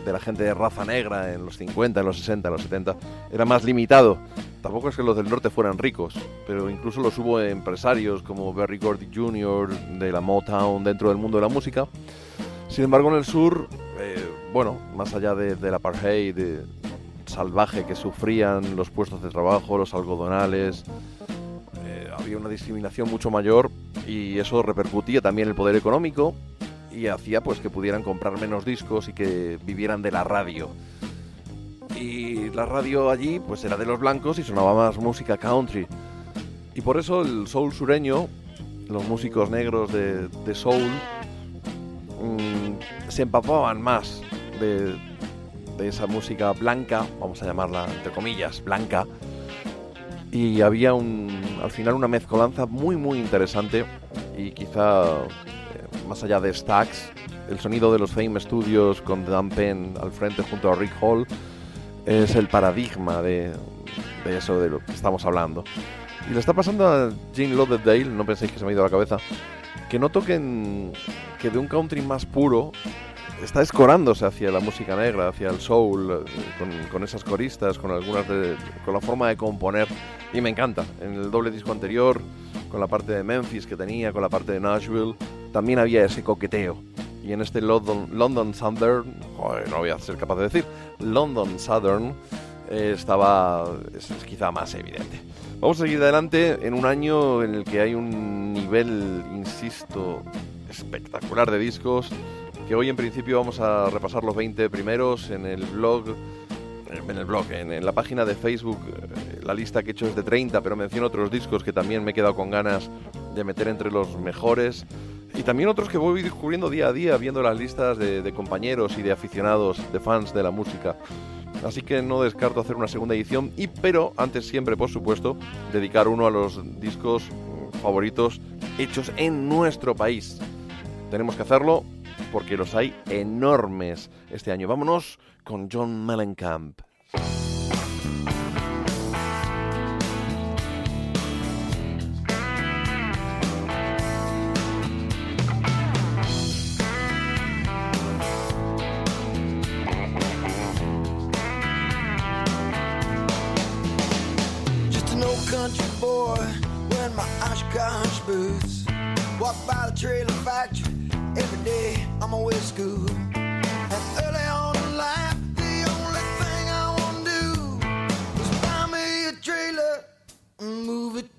de la gente de raza negra en los 50, en los 60, en los 70 era más limitado. Tampoco es que los del norte fueran ricos, pero incluso los hubo empresarios como Berry Gordy Jr. de la Motown dentro del mundo de la música. Sin embargo, en el sur, eh, bueno, más allá de, del apartheid de- salvaje que sufrían los puestos de trabajo, los algodonales, eh, había una discriminación mucho mayor y eso repercutía también en el poder económico y hacía pues que pudieran comprar menos discos y que vivieran de la radio. Y la radio allí pues era de los blancos y sonaba más música country. Y por eso el soul sureño, los músicos negros de, de soul, mm, se empapaban más de, de esa música blanca, vamos a llamarla entre comillas, blanca. Y había un, al final una mezcolanza muy muy interesante y quizá más allá de Stax, el sonido de los Fame Studios con Dan Penn al frente junto a Rick Hall es el paradigma de, eso de lo que estamos hablando. Y le está pasando a Gene Lauderdale, no penséis que se me ha ido la cabeza, que noto que, en- que de un country más puro está escorándose hacia la música negra, hacia el soul, eh, con, con esas coristas, con algunas de, con la forma de componer y me encanta. En el doble disco anterior, con la parte de Memphis que tenía, con la parte de Nashville, también había ese coqueteo. Y en este London, London Southern, joder, no voy a ser capaz de decir, London Southern eh, estaba es, es quizá más evidente. Vamos a seguir adelante en un año en el que hay un nivel, insisto, espectacular de discos que hoy en principio vamos a repasar los 20 primeros en el blog, en el blog, en, en la página de Facebook, eh, la lista que he hecho es de 30, pero menciono otros discos que también me he quedado con ganas de meter entre los mejores. Y también otros que voy descubriendo día a día, viendo las listas de, de compañeros y de aficionados, de fans de la música. Así que no descarto hacer una segunda edición, y pero antes siempre, por supuesto, dedicar uno a los discos favoritos hechos en nuestro país. Tenemos que hacerlo porque los hay enormes este año. Vámonos con John Mellencamp. Country boy wearing my Oshkosh boots. Walk by the trailer factory way to school. And early on in life, the only thing I want to do is buy me a trailer and move it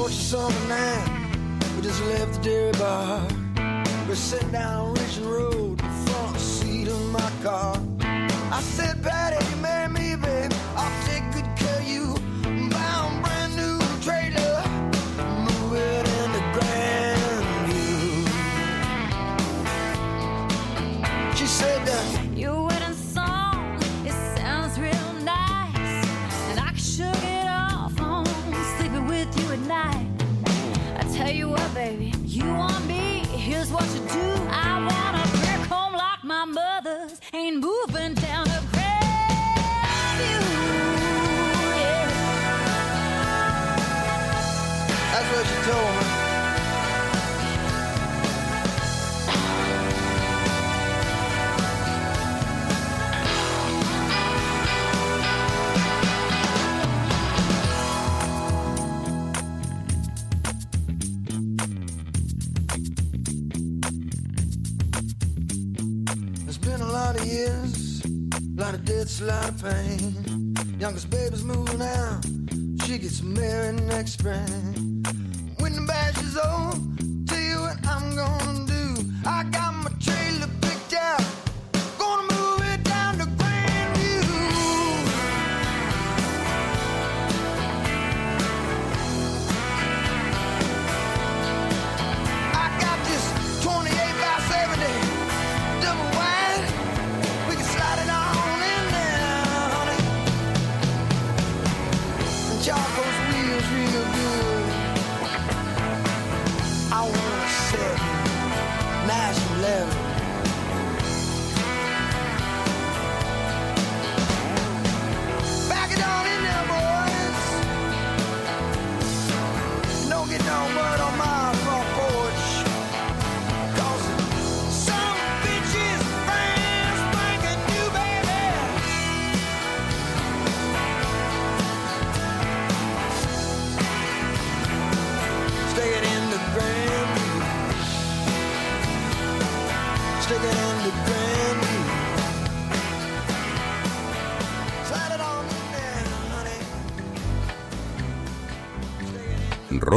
scorched summer night. We just left the dairy bar. We're sitting down Richmond Road, the front seat of my car. I said, Patty, you marry me, debts, a lot of pain. Youngest baby's moving out, she gets married next spring. When the bash is over, tell you what I'm gonna do.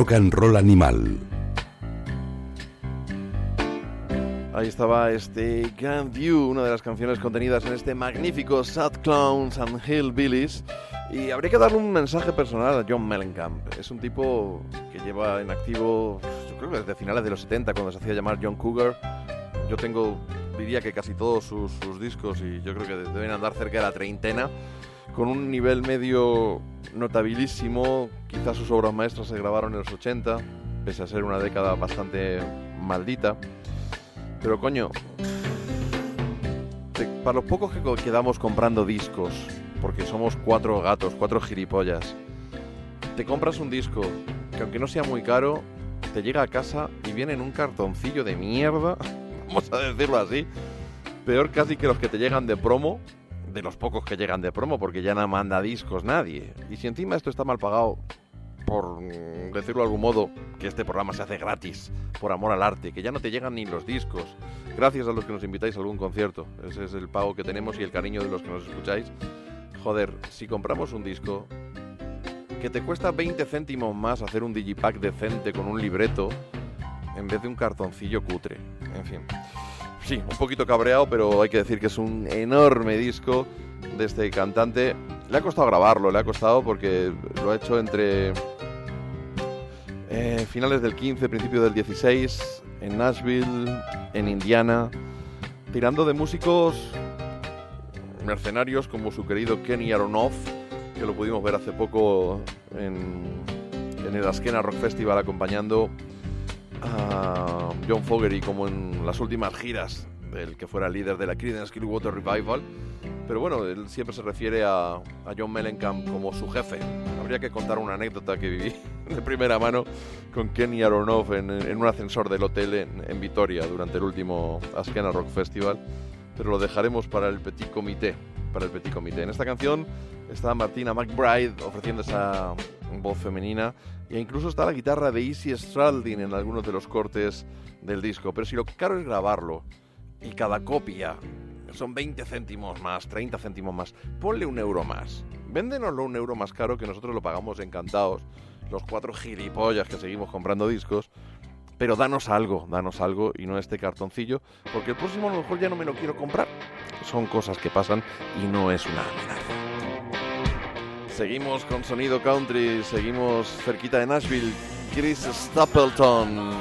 Rock and Animal. Ahí estaba este Grand View, una de las canciones contenidas en este magnífico Sad Clowns and Hillbillies. Y habría que darle un mensaje personal a John Mellencamp. Es un tipo que lleva en activo, yo creo que desde finales de los 70, cuando se hacía llamar John Cougar. Yo tengo, diría que casi todos sus discos y yo creo que deben andar cerca de la treintena. Con un nivel medio notabilísimo. Quizás sus obras maestras se grabaron en los 80, pese a ser una década bastante maldita. Pero coño, para los pocos que quedamos comprando discos, porque somos cuatro gatos, cuatro gilipollas, te compras un disco que aunque no sea muy caro, te llega a casa y viene en un cartoncillo de mierda, vamos a decirlo así, peor casi que los que te llegan de promo, de los pocos que llegan de promo, porque ya no manda discos nadie. Y si encima esto está mal pagado, por decirlo de algún modo, que este programa se hace gratis, por amor al arte, que ya no te llegan ni los discos. Gracias a los que nos invitáis a algún concierto. Ese es el pago que tenemos y el cariño de los que nos escucháis. Joder, si compramos un disco que te cuesta 20 céntimos más hacer un digipack decente con un libreto en vez de un cartoncillo cutre. En fin. Sí, un poquito cabreado, pero hay que decir que es un enorme disco de este cantante. Le ha costado grabarlo, le ha costado porque lo ha hecho entre eh, finales del 15, principios del 16, en Nashville, en Indiana, tirando de músicos mercenarios como su querido Kenny Aronoff, que lo pudimos ver hace poco en, en el Askena Rock Festival acompañando John Fogerty como en las últimas giras del que fuera líder de la Creedence Clearwater Revival. Pero bueno, él siempre se refiere a, John Mellencamp como su jefe. Habría que contar una anécdota que viví de primera mano con Kenny Aronoff en, un ascensor del hotel en, en Vitoria durante el último Askena Rock Festival. Pero lo dejaremos para el Petit Comité. Para el Petit Comité. En esta canción está Martina McBride ofreciendo esa voz femenina e incluso está la guitarra de Easy Stradlin en algunos de los cortes del disco. Pero si lo caro es grabarlo y cada copia son 20 céntimos más, 30 céntimos más, ponle un euro más. Véndenoslo un euro más caro que nosotros lo pagamos encantados, los cuatro gilipollas que seguimos comprando discos. Pero danos algo, danos algo y no este cartoncillo, porque el próximo a lo mejor ya no me lo quiero comprar. Son cosas que pasan y no es una amenaza. Seguimos con sonido country, seguimos cerquita de Nashville. Chris Stapleton.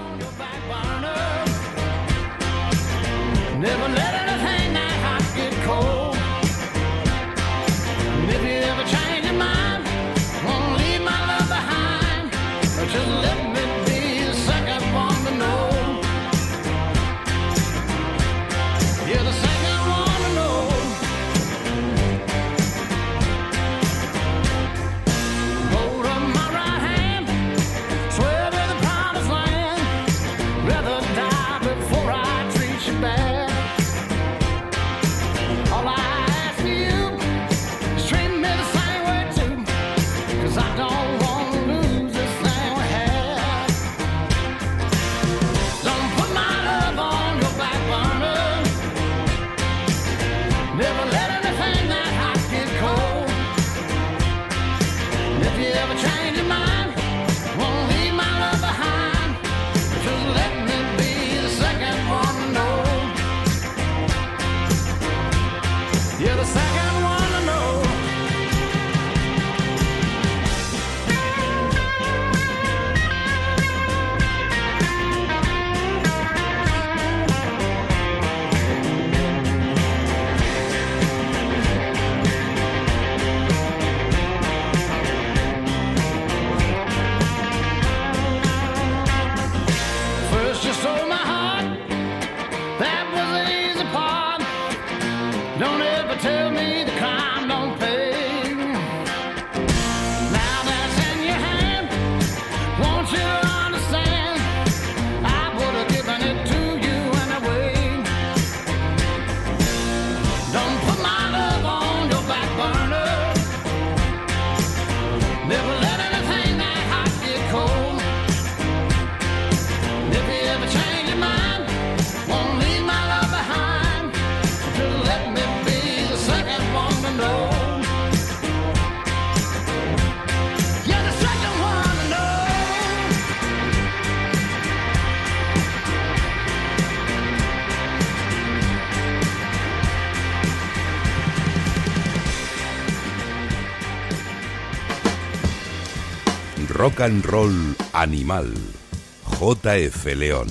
And Roll Animal. JF León.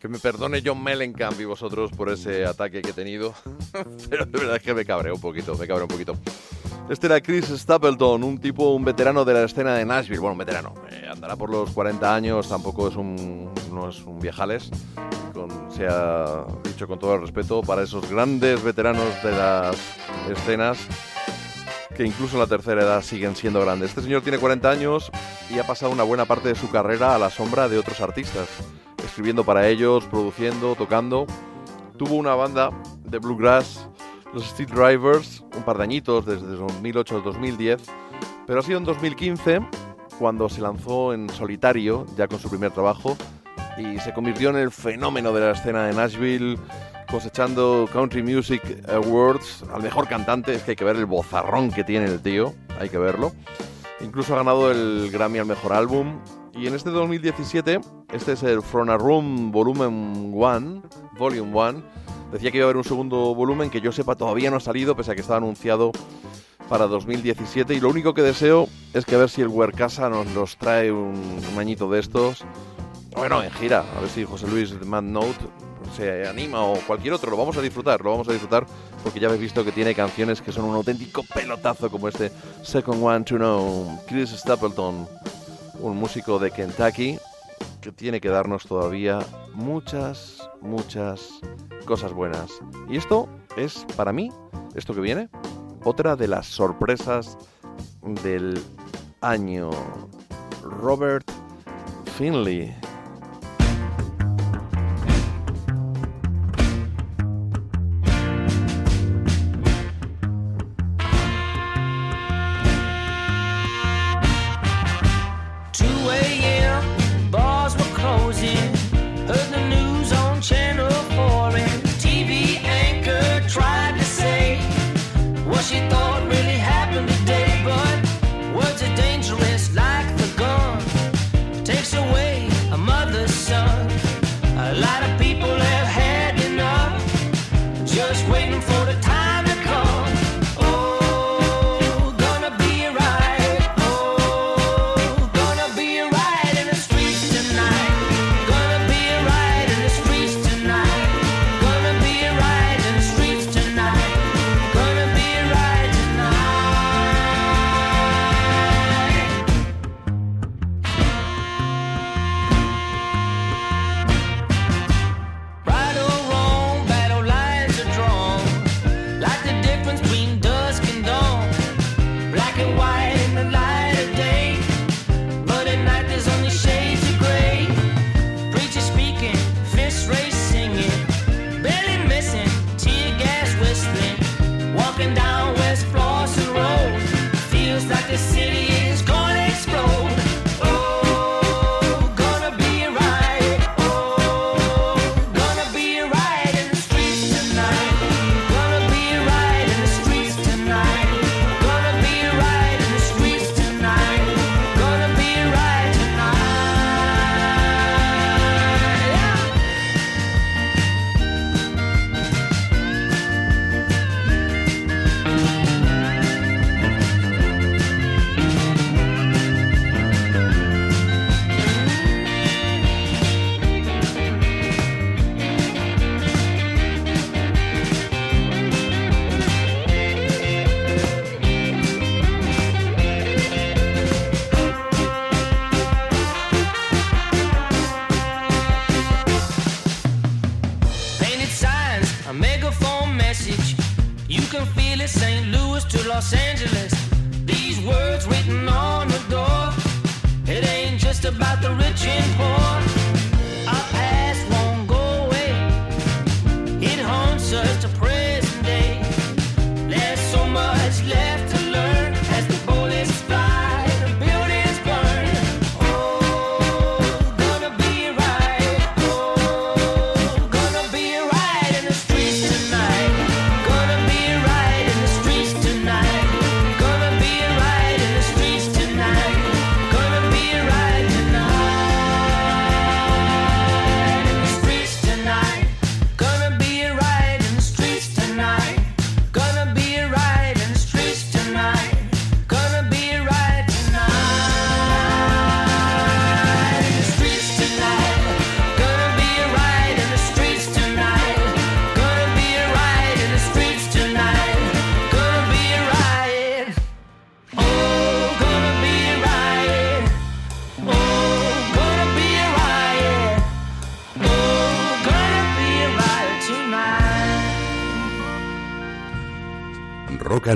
Que me perdone John Mellencamp y vosotros por ese ataque que he tenido, pero de verdad es que me cabré un poquito, me cabré un poquito. Este era Chris Stapleton, un tipo, un veterano de la escena de Nashville. Bueno, un veterano, eh, andará por los 40 años, tampoco es un, no es un viejales, con, se ha dicho con todo el respeto para esos grandes veteranos de las escenas que incluso en la tercera edad siguen siendo grandes. Este señor tiene 40 años y ha pasado una buena parte de su carrera a la sombra de otros artistas, escribiendo para ellos, produciendo, tocando. Tuvo una banda de bluegrass, los Steel Drivers, un par de añitos, desde 2008 al 2010, pero ha sido en 2015 cuando se lanzó en solitario, ya con su primer trabajo, y se convirtió en el fenómeno de la escena de Nashville, cosechando Country Music Awards al mejor cantante. Es que hay que ver el bozarrón que tiene el tío, hay que verlo. Incluso ha ganado el Grammy al mejor álbum. Y en este 2017, este es el From a Room Volumen 1, Volume 1. Decía que iba a haber un segundo volumen que yo sepa todavía no ha salido, pese a que estaba anunciado para 2017. Y lo único que deseo es que a ver si el Huercasa nos los trae un, un añito de estos. Bueno, en gira, a ver si José Luis Mad Note se anima o cualquier otro, lo vamos a disfrutar, lo vamos a disfrutar porque ya habéis visto que tiene canciones que son un auténtico pelotazo como este Second One to Know, Chris Stapleton, un músico de Kentucky que tiene que darnos todavía muchas, muchas cosas buenas. Y esto es, para mí, esto que viene, otra de las sorpresas del año. Robert Finley.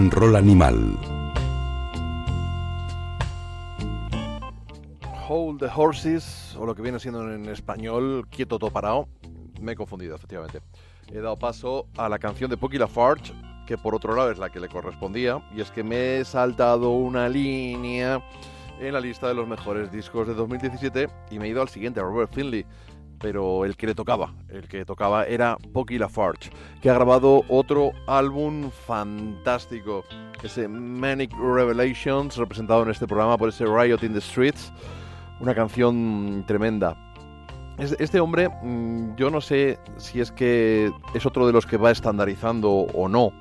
And Roll Animal. Hold the Horses, o lo que viene siendo en español, Quieto todo parado. Me he confundido, efectivamente. He dado paso a la canción de Pocky Lafarge, que por otro lado es la que le correspondía, y es que me he saltado una línea en la lista de los mejores discos de 2017 y me he ido al siguiente, Robert Finley, pero el que le tocaba, el que tocaba era Pocky Lafarge, que ha grabado otro álbum fantástico, ese Manic Revelations, representado en este programa por ese Riot in the Streets, una canción tremenda. Es- Este hombre, mm, yo no sé si es que es otro de los que va estandarizando o no,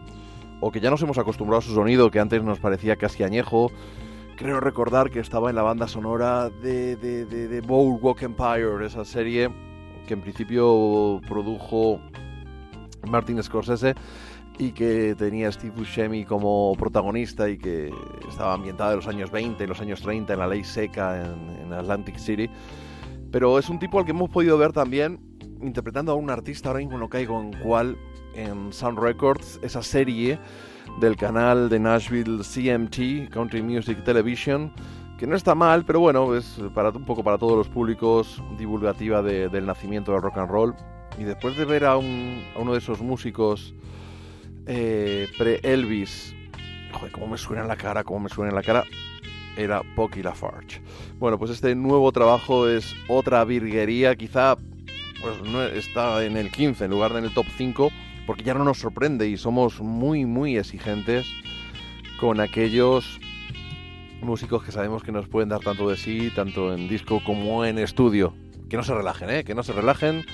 o que ya nos hemos acostumbrado a su sonido, que antes nos parecía casi añejo. Creo recordar que estaba en la banda sonora de, de, de, de Empire, esa serie que en principio produjo Martin Scorsese y que tenía Steve Buscemi como protagonista y que estaba ambientada en los años 20 y los años 30 en la ley seca en, en Atlantic City. Pero es un tipo al que hemos podido ver también interpretando a un artista, ahora mismo no caigo en cuál, en Sound Records, esa serie del canal de Nashville CMT, Country Music Television, que no está mal, pero bueno, es para un poco para todos los públicos divulgativa de- del nacimiento del rock and roll. Y después de ver a, un- a uno de esos músicos eh, pre-Elvis, joder, cómo me suena en la cara, cómo me suena en la cara, era Pocky Lafarge. Bueno, pues este nuevo trabajo es otra virguería, quizá pues no está en el 15 en lugar de en el top 5, porque ya no nos sorprende y somos muy, muy exigentes con aquellos músicos que sabemos que nos pueden dar tanto de sí, tanto en disco como en estudio. Que no se relajen, ¿eh? Que no se relajen,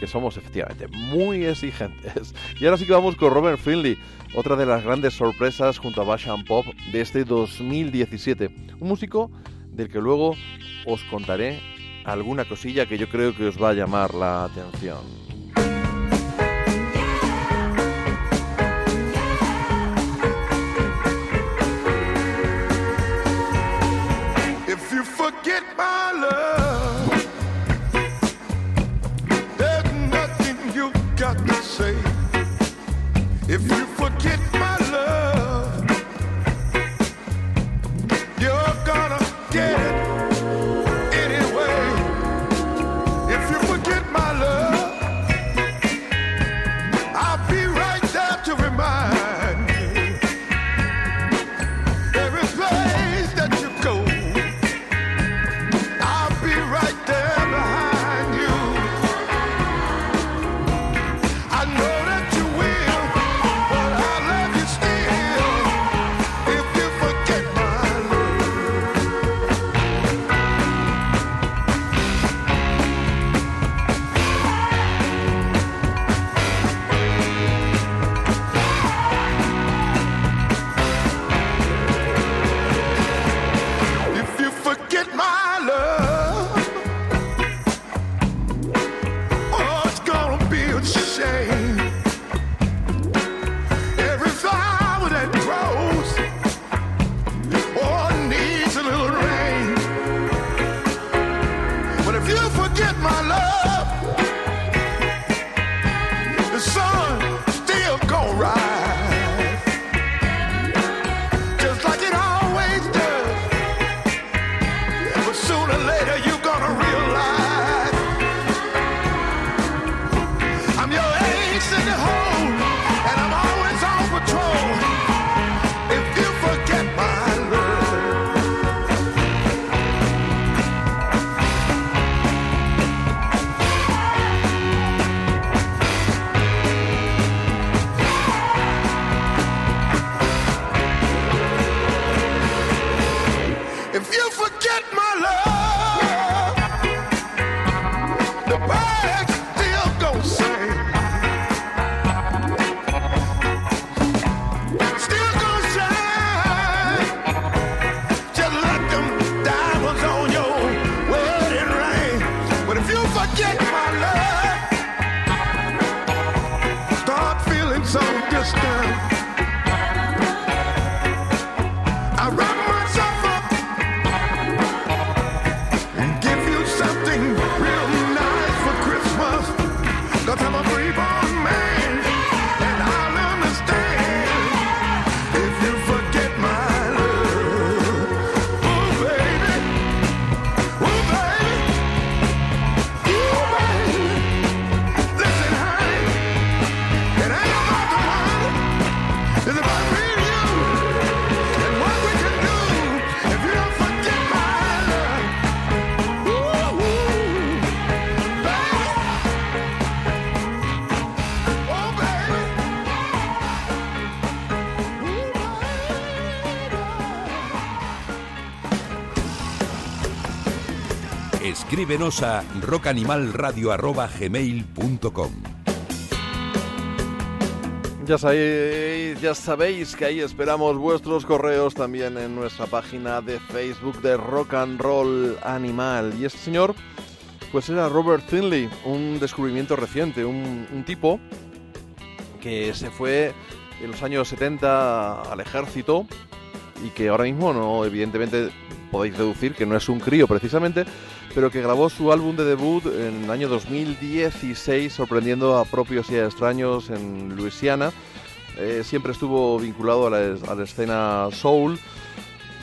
que somos efectivamente muy exigentes. Y ahora sí que vamos con Robert Finley, otra de las grandes sorpresas junto a Bash Pop de este 2017. Un músico del que luego os contaré alguna cosilla que yo creo que os va a llamar la atención. If you Escríbenos a Ya sabéis, ya sabéis que ahí esperamos vuestros correos también en nuestra página de Facebook de Rock and Roll Animal. Y este señor, pues era Robert Finley, un descubrimiento reciente, un, un tipo que se fue en los años 70 al ejército y que ahora mismo no, evidentemente podéis deducir que no es un crío precisamente, pero que grabó su álbum de debut en el año 2016 sorprendiendo a propios y a extraños en Luisiana. Eh, siempre estuvo vinculado a la, escena soul.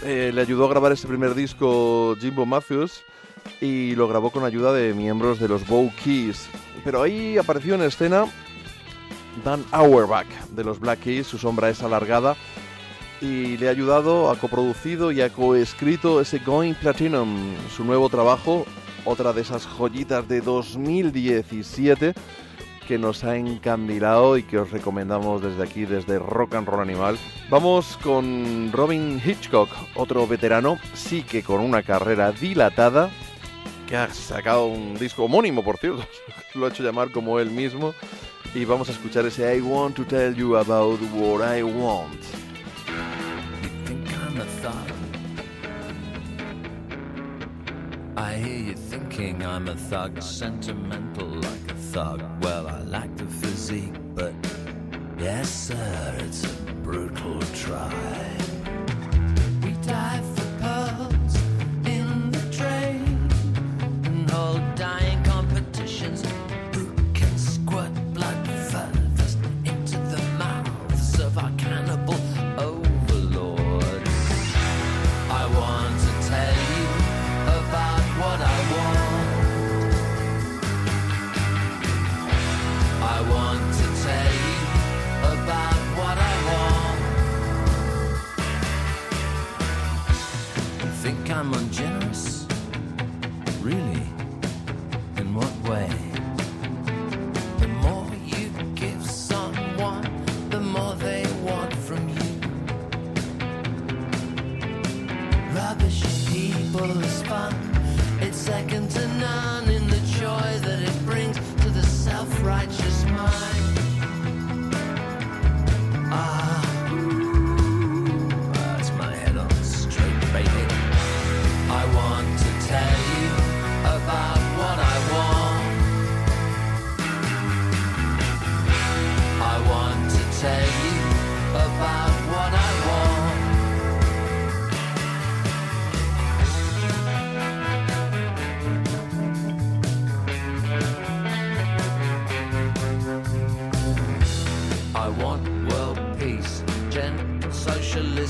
Eh, le ayudó a grabar este primer disco Jimbo Matthews y lo grabó con ayuda de miembros de los Bow Keys. Pero ahí apareció en escena Dan Auerbach de los Black Keys, su sombra es alargada y le ha ayudado, ha coproducido y ha coescrito ese Going Platinum, su nuevo trabajo, otra de esas joyitas de 2017 que nos ha encandilado y que os recomendamos desde aquí, desde Rock and Roll Animal. Vamos con Robin Hitchcock, otro veterano, sí que con una carrera dilatada, que ha sacado un disco homónimo, por cierto, lo ha hecho llamar como él mismo, y vamos a escuchar ese I Want to Tell You About What I Want. Thinking I'm a thug, sentimental like a thug. Well, I like the physique, but yes, sir, it's a brutal try. We dive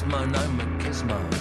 socialism, no machismo.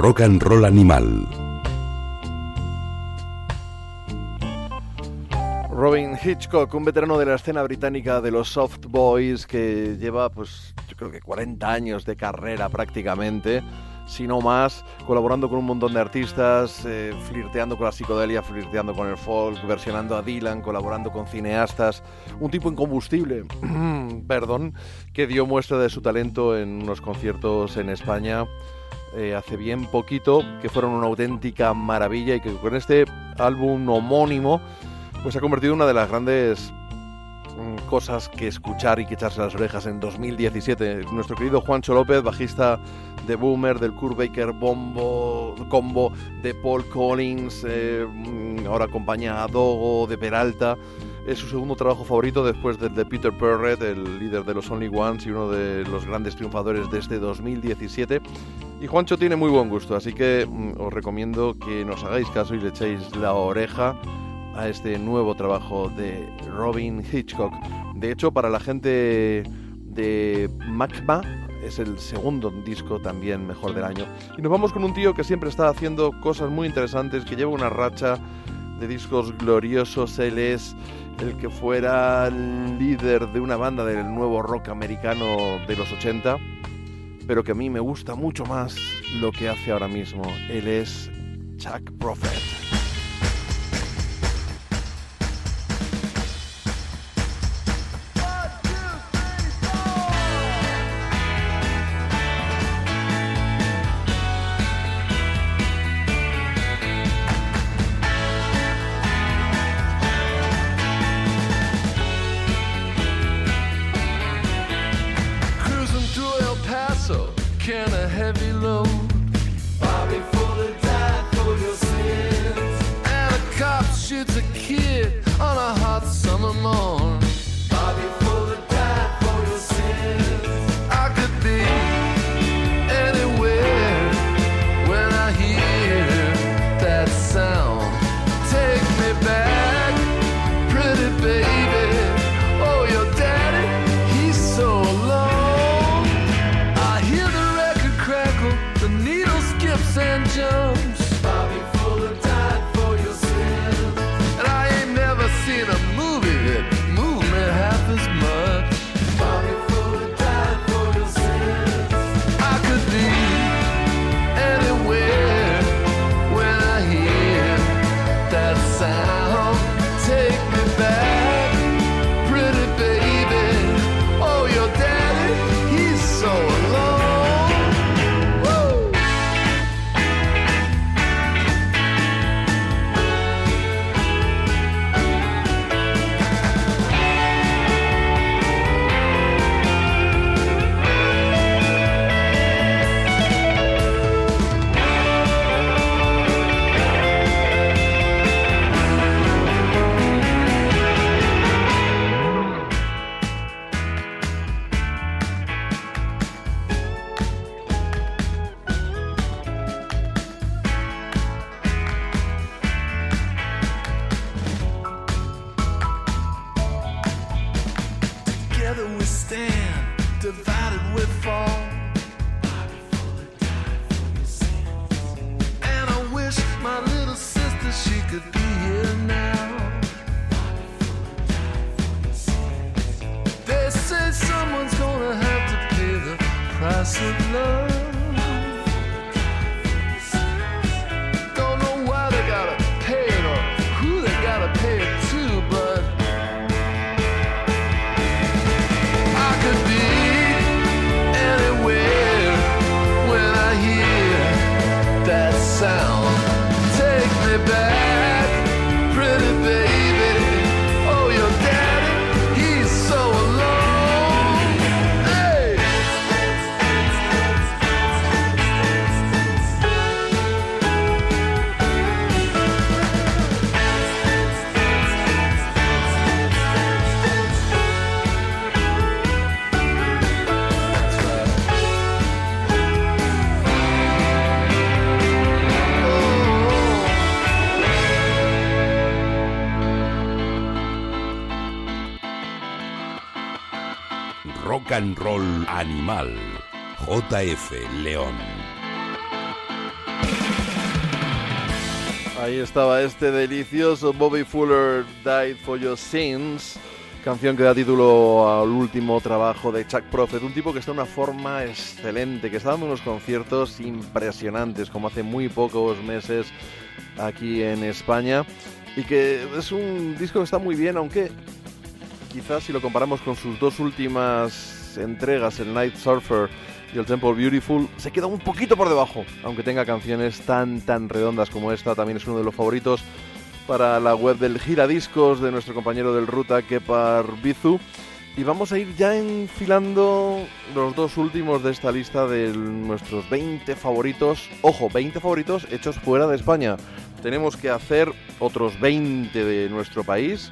Rock and Roll Animal. Robin Hitchcock, un veterano de la escena británica de los soft boys que lleva, pues, yo creo que 40 años de carrera prácticamente, si no más, colaborando con un montón de artistas, eh, flirteando con la psicodelia, flirteando con el folk, versionando a Dylan, colaborando con cineastas, un tipo incombustible, perdón, que dio muestra de su talento en unos conciertos en España eh, hace bien poquito, que fueron una auténtica maravilla y que con este álbum homónimo pues se ha convertido en una de las grandes mm, cosas que escuchar y que echarse las orejas en 2017. Nuestro querido Juancho López, bajista de Boomer, del Kurt Baker Combo, de Paul Collins, eh, mm, ahora acompaña a Dogo, de Peralta. Es su segundo trabajo favorito después del de Peter Perret, el líder de los Only Ones y uno de los grandes triunfadores de este 2017. Y Juancho tiene muy buen gusto, así que mm, os recomiendo que nos hagáis caso y le echéis la oreja a este nuevo trabajo de Robin Hitchcock. De hecho, para la gente de Magma es el segundo disco también mejor del año. Y nos vamos con un tío que siempre está haciendo cosas muy interesantes, que lleva una racha de discos gloriosos. Él es el que fuera líder de una banda del nuevo rock americano de los 80, pero que a mí me gusta mucho más lo que hace ahora mismo. Él es Chuck Prophet. Animal. JF León. Ahí estaba este delicioso Bobby Fuller Died for Your Sins, canción que da título al último trabajo de Chuck Prophet, un tipo que está en una forma excelente, que está dando unos conciertos impresionantes, como hace muy pocos meses aquí en España, y que es un disco que está muy bien, aunque quizás si lo comparamos con sus dos últimas entregas, el Night Surfer y el Temple Beautiful, se queda un poquito por debajo, aunque tenga canciones tan tan redondas como esta, también es uno de los favoritos para la web del giradiscos de nuestro compañero del Ruta, Kepar Bizu. Y vamos a ir ya enfilando los dos últimos de esta lista de nuestros 20 favoritos. Ojo, 20 favoritos hechos fuera de España. Tenemos que hacer otros 20 de nuestro país.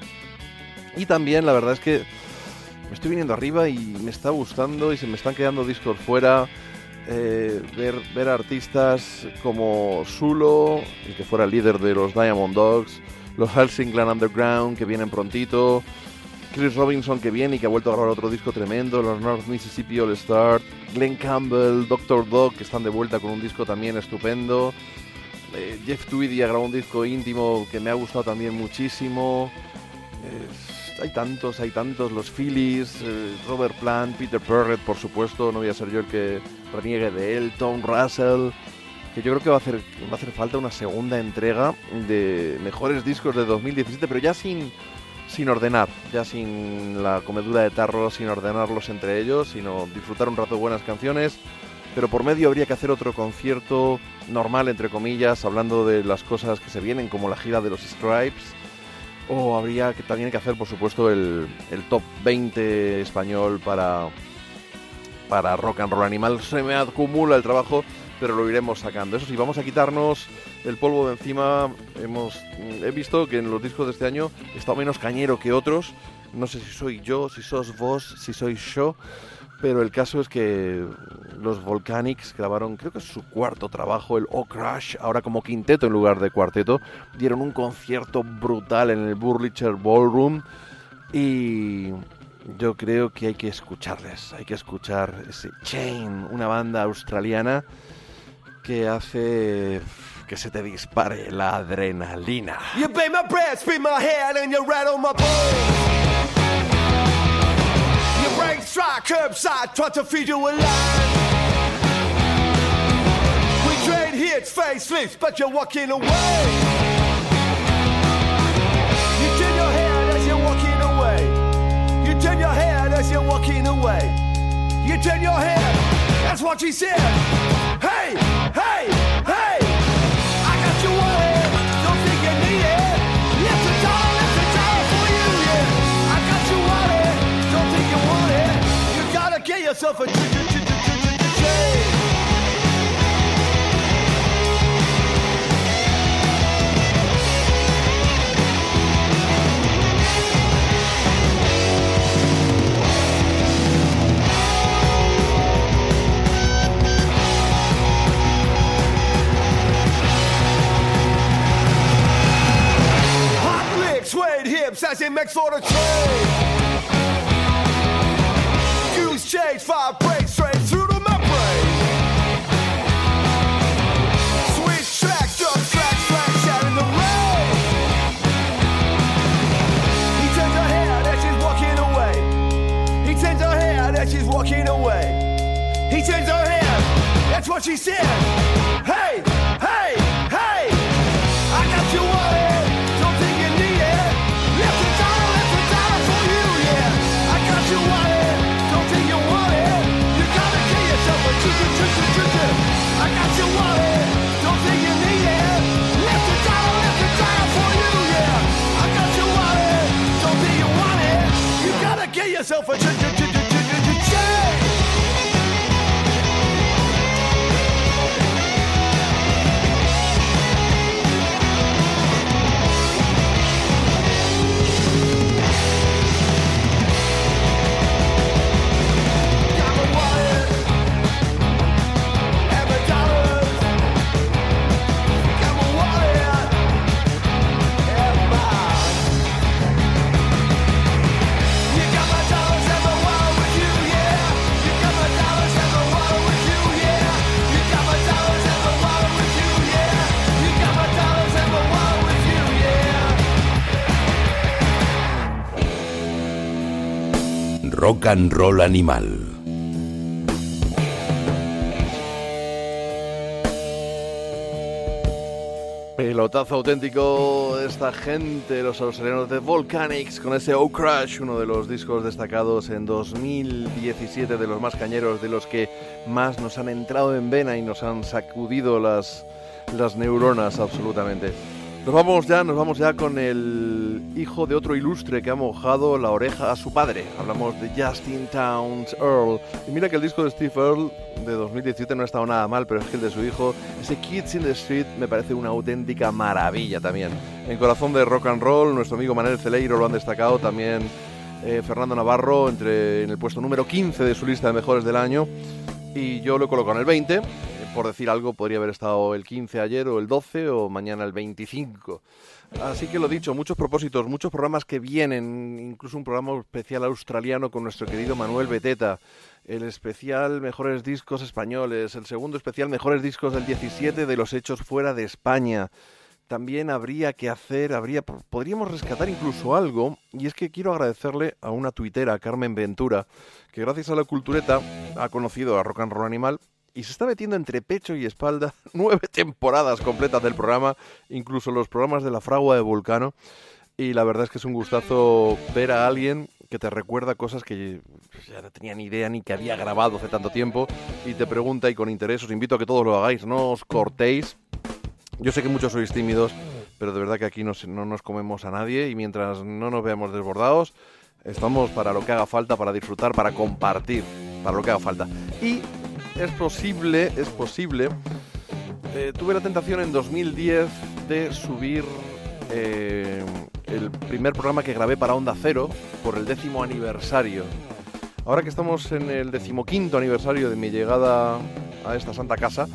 Y también la verdad es que me estoy viniendo arriba y me está gustando y se me están quedando discos fuera. Eh, ver, ver artistas como Sulo, el que fuera el líder de los Diamond Dogs, los Helsingland Underground que vienen prontito, Chris Robinson que viene y que ha vuelto a grabar otro disco tremendo, los North Mississippi All Star, Glenn Campbell, Dr. Dog que están de vuelta con un disco también estupendo, eh, Jeff Tweedy ha grabado un disco íntimo que me ha gustado también muchísimo. Hay tantos, hay tantos, los Phillies, eh, Robert Plant, Peter Perrett, por supuesto, no voy a ser yo el que reniegue de él, Tom Russell, que yo creo que va a hacer, va a hacer falta una segunda entrega de mejores discos de 2017, pero ya sin, sin ordenar, ya sin la comedura de tarros, sin ordenarlos entre ellos, sino disfrutar un rato de buenas canciones. Pero por medio habría que hacer otro concierto normal, entre comillas, hablando de las cosas que se vienen, como la gira de los Stripes. O habría que también que hacer, por supuesto, el, el top 20 español para, para Rock and Roll Animal. Se me acumula el trabajo, pero lo iremos sacando. Eso sí, vamos a quitarnos el polvo de encima. Hemos, he visto que en los discos de este año está menos cañero que otros. No sé si soy yo, si sos vos, si soy yo. Pero el caso es que los Volcanics grabaron, creo que es su cuarto trabajo, el O Crash, ahora como quinteto en lugar de cuarteto. Dieron un concierto brutal en el Burlicher Ballroom. Y yo creo que hay que escucharles, hay que escuchar ese Chain, una banda australiana que hace que se te dispare la adrenalina. You You break strike curbside, try to feed you a line. We trade hits, facelifts, but you're walking away. You turn your head as you're walking away. You turn your head as you're walking away. You turn your head, that's what she said. Hey, hey! Get yourself a change. hips as in makes for the trade. Five breaks straight through the membrane. Switch tracks, jump tracks, tracks out in the rain. He turns her head as she's walking away. He turns her head as she's walking away. He turns her head, that's what she said. Hey, yourself a rock and roll animal. Pelotazo auténtico esta gente, los australianos de Volcanics, con ese Oh Crash, uno de los discos destacados en 2017, de los más cañeros, de los que más nos han entrado en vena y nos han sacudido las, las neuronas absolutamente. Nos vamos ya, nos vamos ya con el hijo de otro ilustre que ha mojado la oreja a su padre. Hablamos de Justin Towns Earl. Y mira que el disco de Steve Earl de 2017 no ha estado nada mal, pero es que el de su hijo, ese Kids in the Street, me parece una auténtica maravilla también. En corazón de rock and roll, nuestro amigo Manuel Celeiro lo han destacado también. eh, Fernando Navarro entre, en el puesto número 15 de su lista de mejores del año y yo lo he colocado en el 20. Por decir algo, podría haber estado el 15 ayer o el 12 o mañana el 25. Así que lo dicho, muchos propósitos, muchos programas que vienen, incluso un programa especial australiano con nuestro querido Manuel Beteta, el especial Mejores Discos Españoles, el segundo especial Mejores Discos del 17 de los hechos fuera de España. También habría que hacer, habría, podríamos rescatar incluso algo, y es que quiero agradecerle a una tuitera, Carmen Ventura, que gracias a la cultureta ha conocido a Rock and Roll Animal y se está metiendo entre pecho y espalda nueve temporadas completas del programa, incluso los programas de la fragua de Vulcano. Y la verdad es que es un gustazo ver a alguien que te recuerda cosas que ya no tenía ni idea ni que había grabado hace tanto tiempo y te pregunta y con interés os invito a que todos lo hagáis, no os cortéis. Yo sé que muchos sois tímidos, pero de verdad que aquí no, se- no nos comemos a nadie y mientras no nos veamos desbordados, estamos para lo que haga falta, para disfrutar, para compartir, para lo que haga falta. Y es posible, es posible. eh, tuve la tentación en 2010 de subir eh, el primer programa que grabé para Onda Cero por el décimo aniversario. Ahora que estamos en el decimoquinto aniversario de mi llegada a esta santa casa,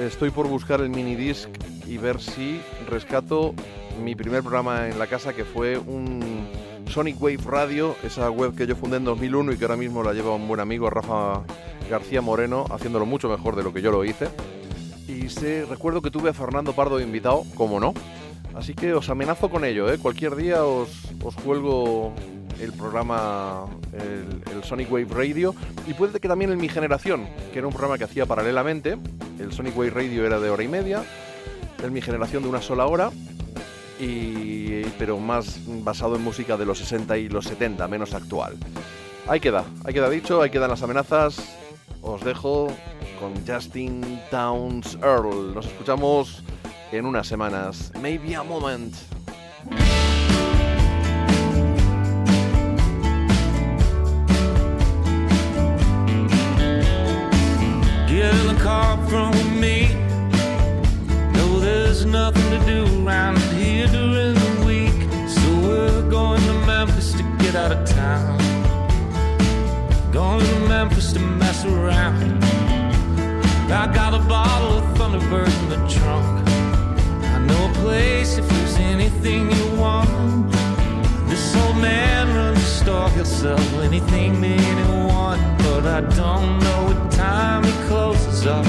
estoy por buscar el minidisc y ver si rescato mi primer programa en la casa que fue un Sonic Wave Radio, esa web que yo fundé en 2001 y que ahora mismo la lleva un buen amigo, Rafa García Moreno, haciéndolo mucho mejor de lo que yo lo hice. Y sé, recuerdo que tuve a Fernando Pardo invitado, como no. Así que os amenazo con ello, ¿eh? Cualquier día os, os cuelgo el programa, el, Sonic Wave Radio. Y puede que también en mi generación, que era un programa que hacía paralelamente. El Sonic Wave Radio era de hora y media. En mi generación de una sola hora. Y, pero más basado en música de los 60 y los 70, menos actual. Ahí queda, ahí queda dicho, ahí quedan las amenazas. Os dejo con Justin Towns Earl. Nos escuchamos en unas semanas. Maybe a moment. Nothing to do around here during the week. So we're going to Memphis to get out of town. Going to Memphis to mess around. I got a bottle of Thunderbird in the trunk. I know a place if there's anything you want. This old man runs a store, he'll sell anything to anyone. But I don't know what time he closes up.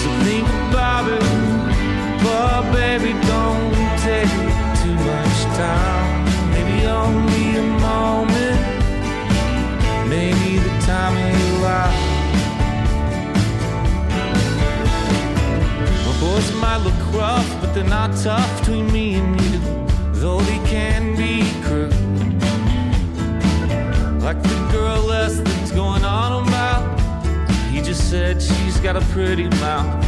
So think about it, but baby, don't take too much time. Maybe only a moment, maybe the time. My boys might look rough, but they're not tough between me and you. Though they can be cruel. Like the girl Leslie's going on about. He just said she's got a pretty mouth.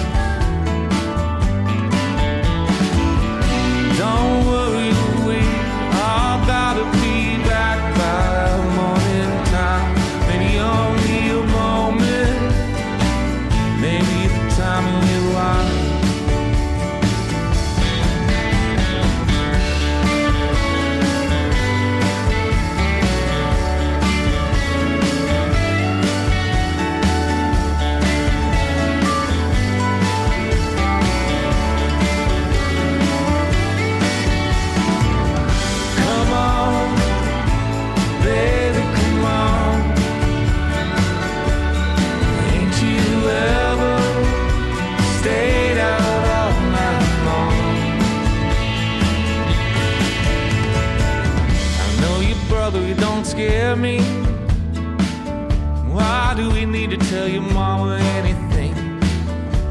tell your mama anything.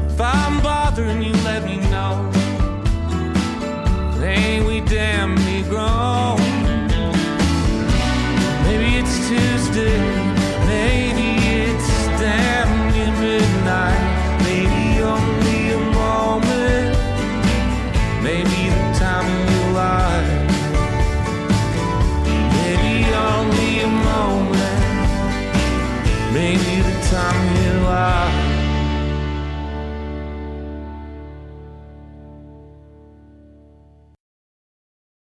If I'm bothering you, let me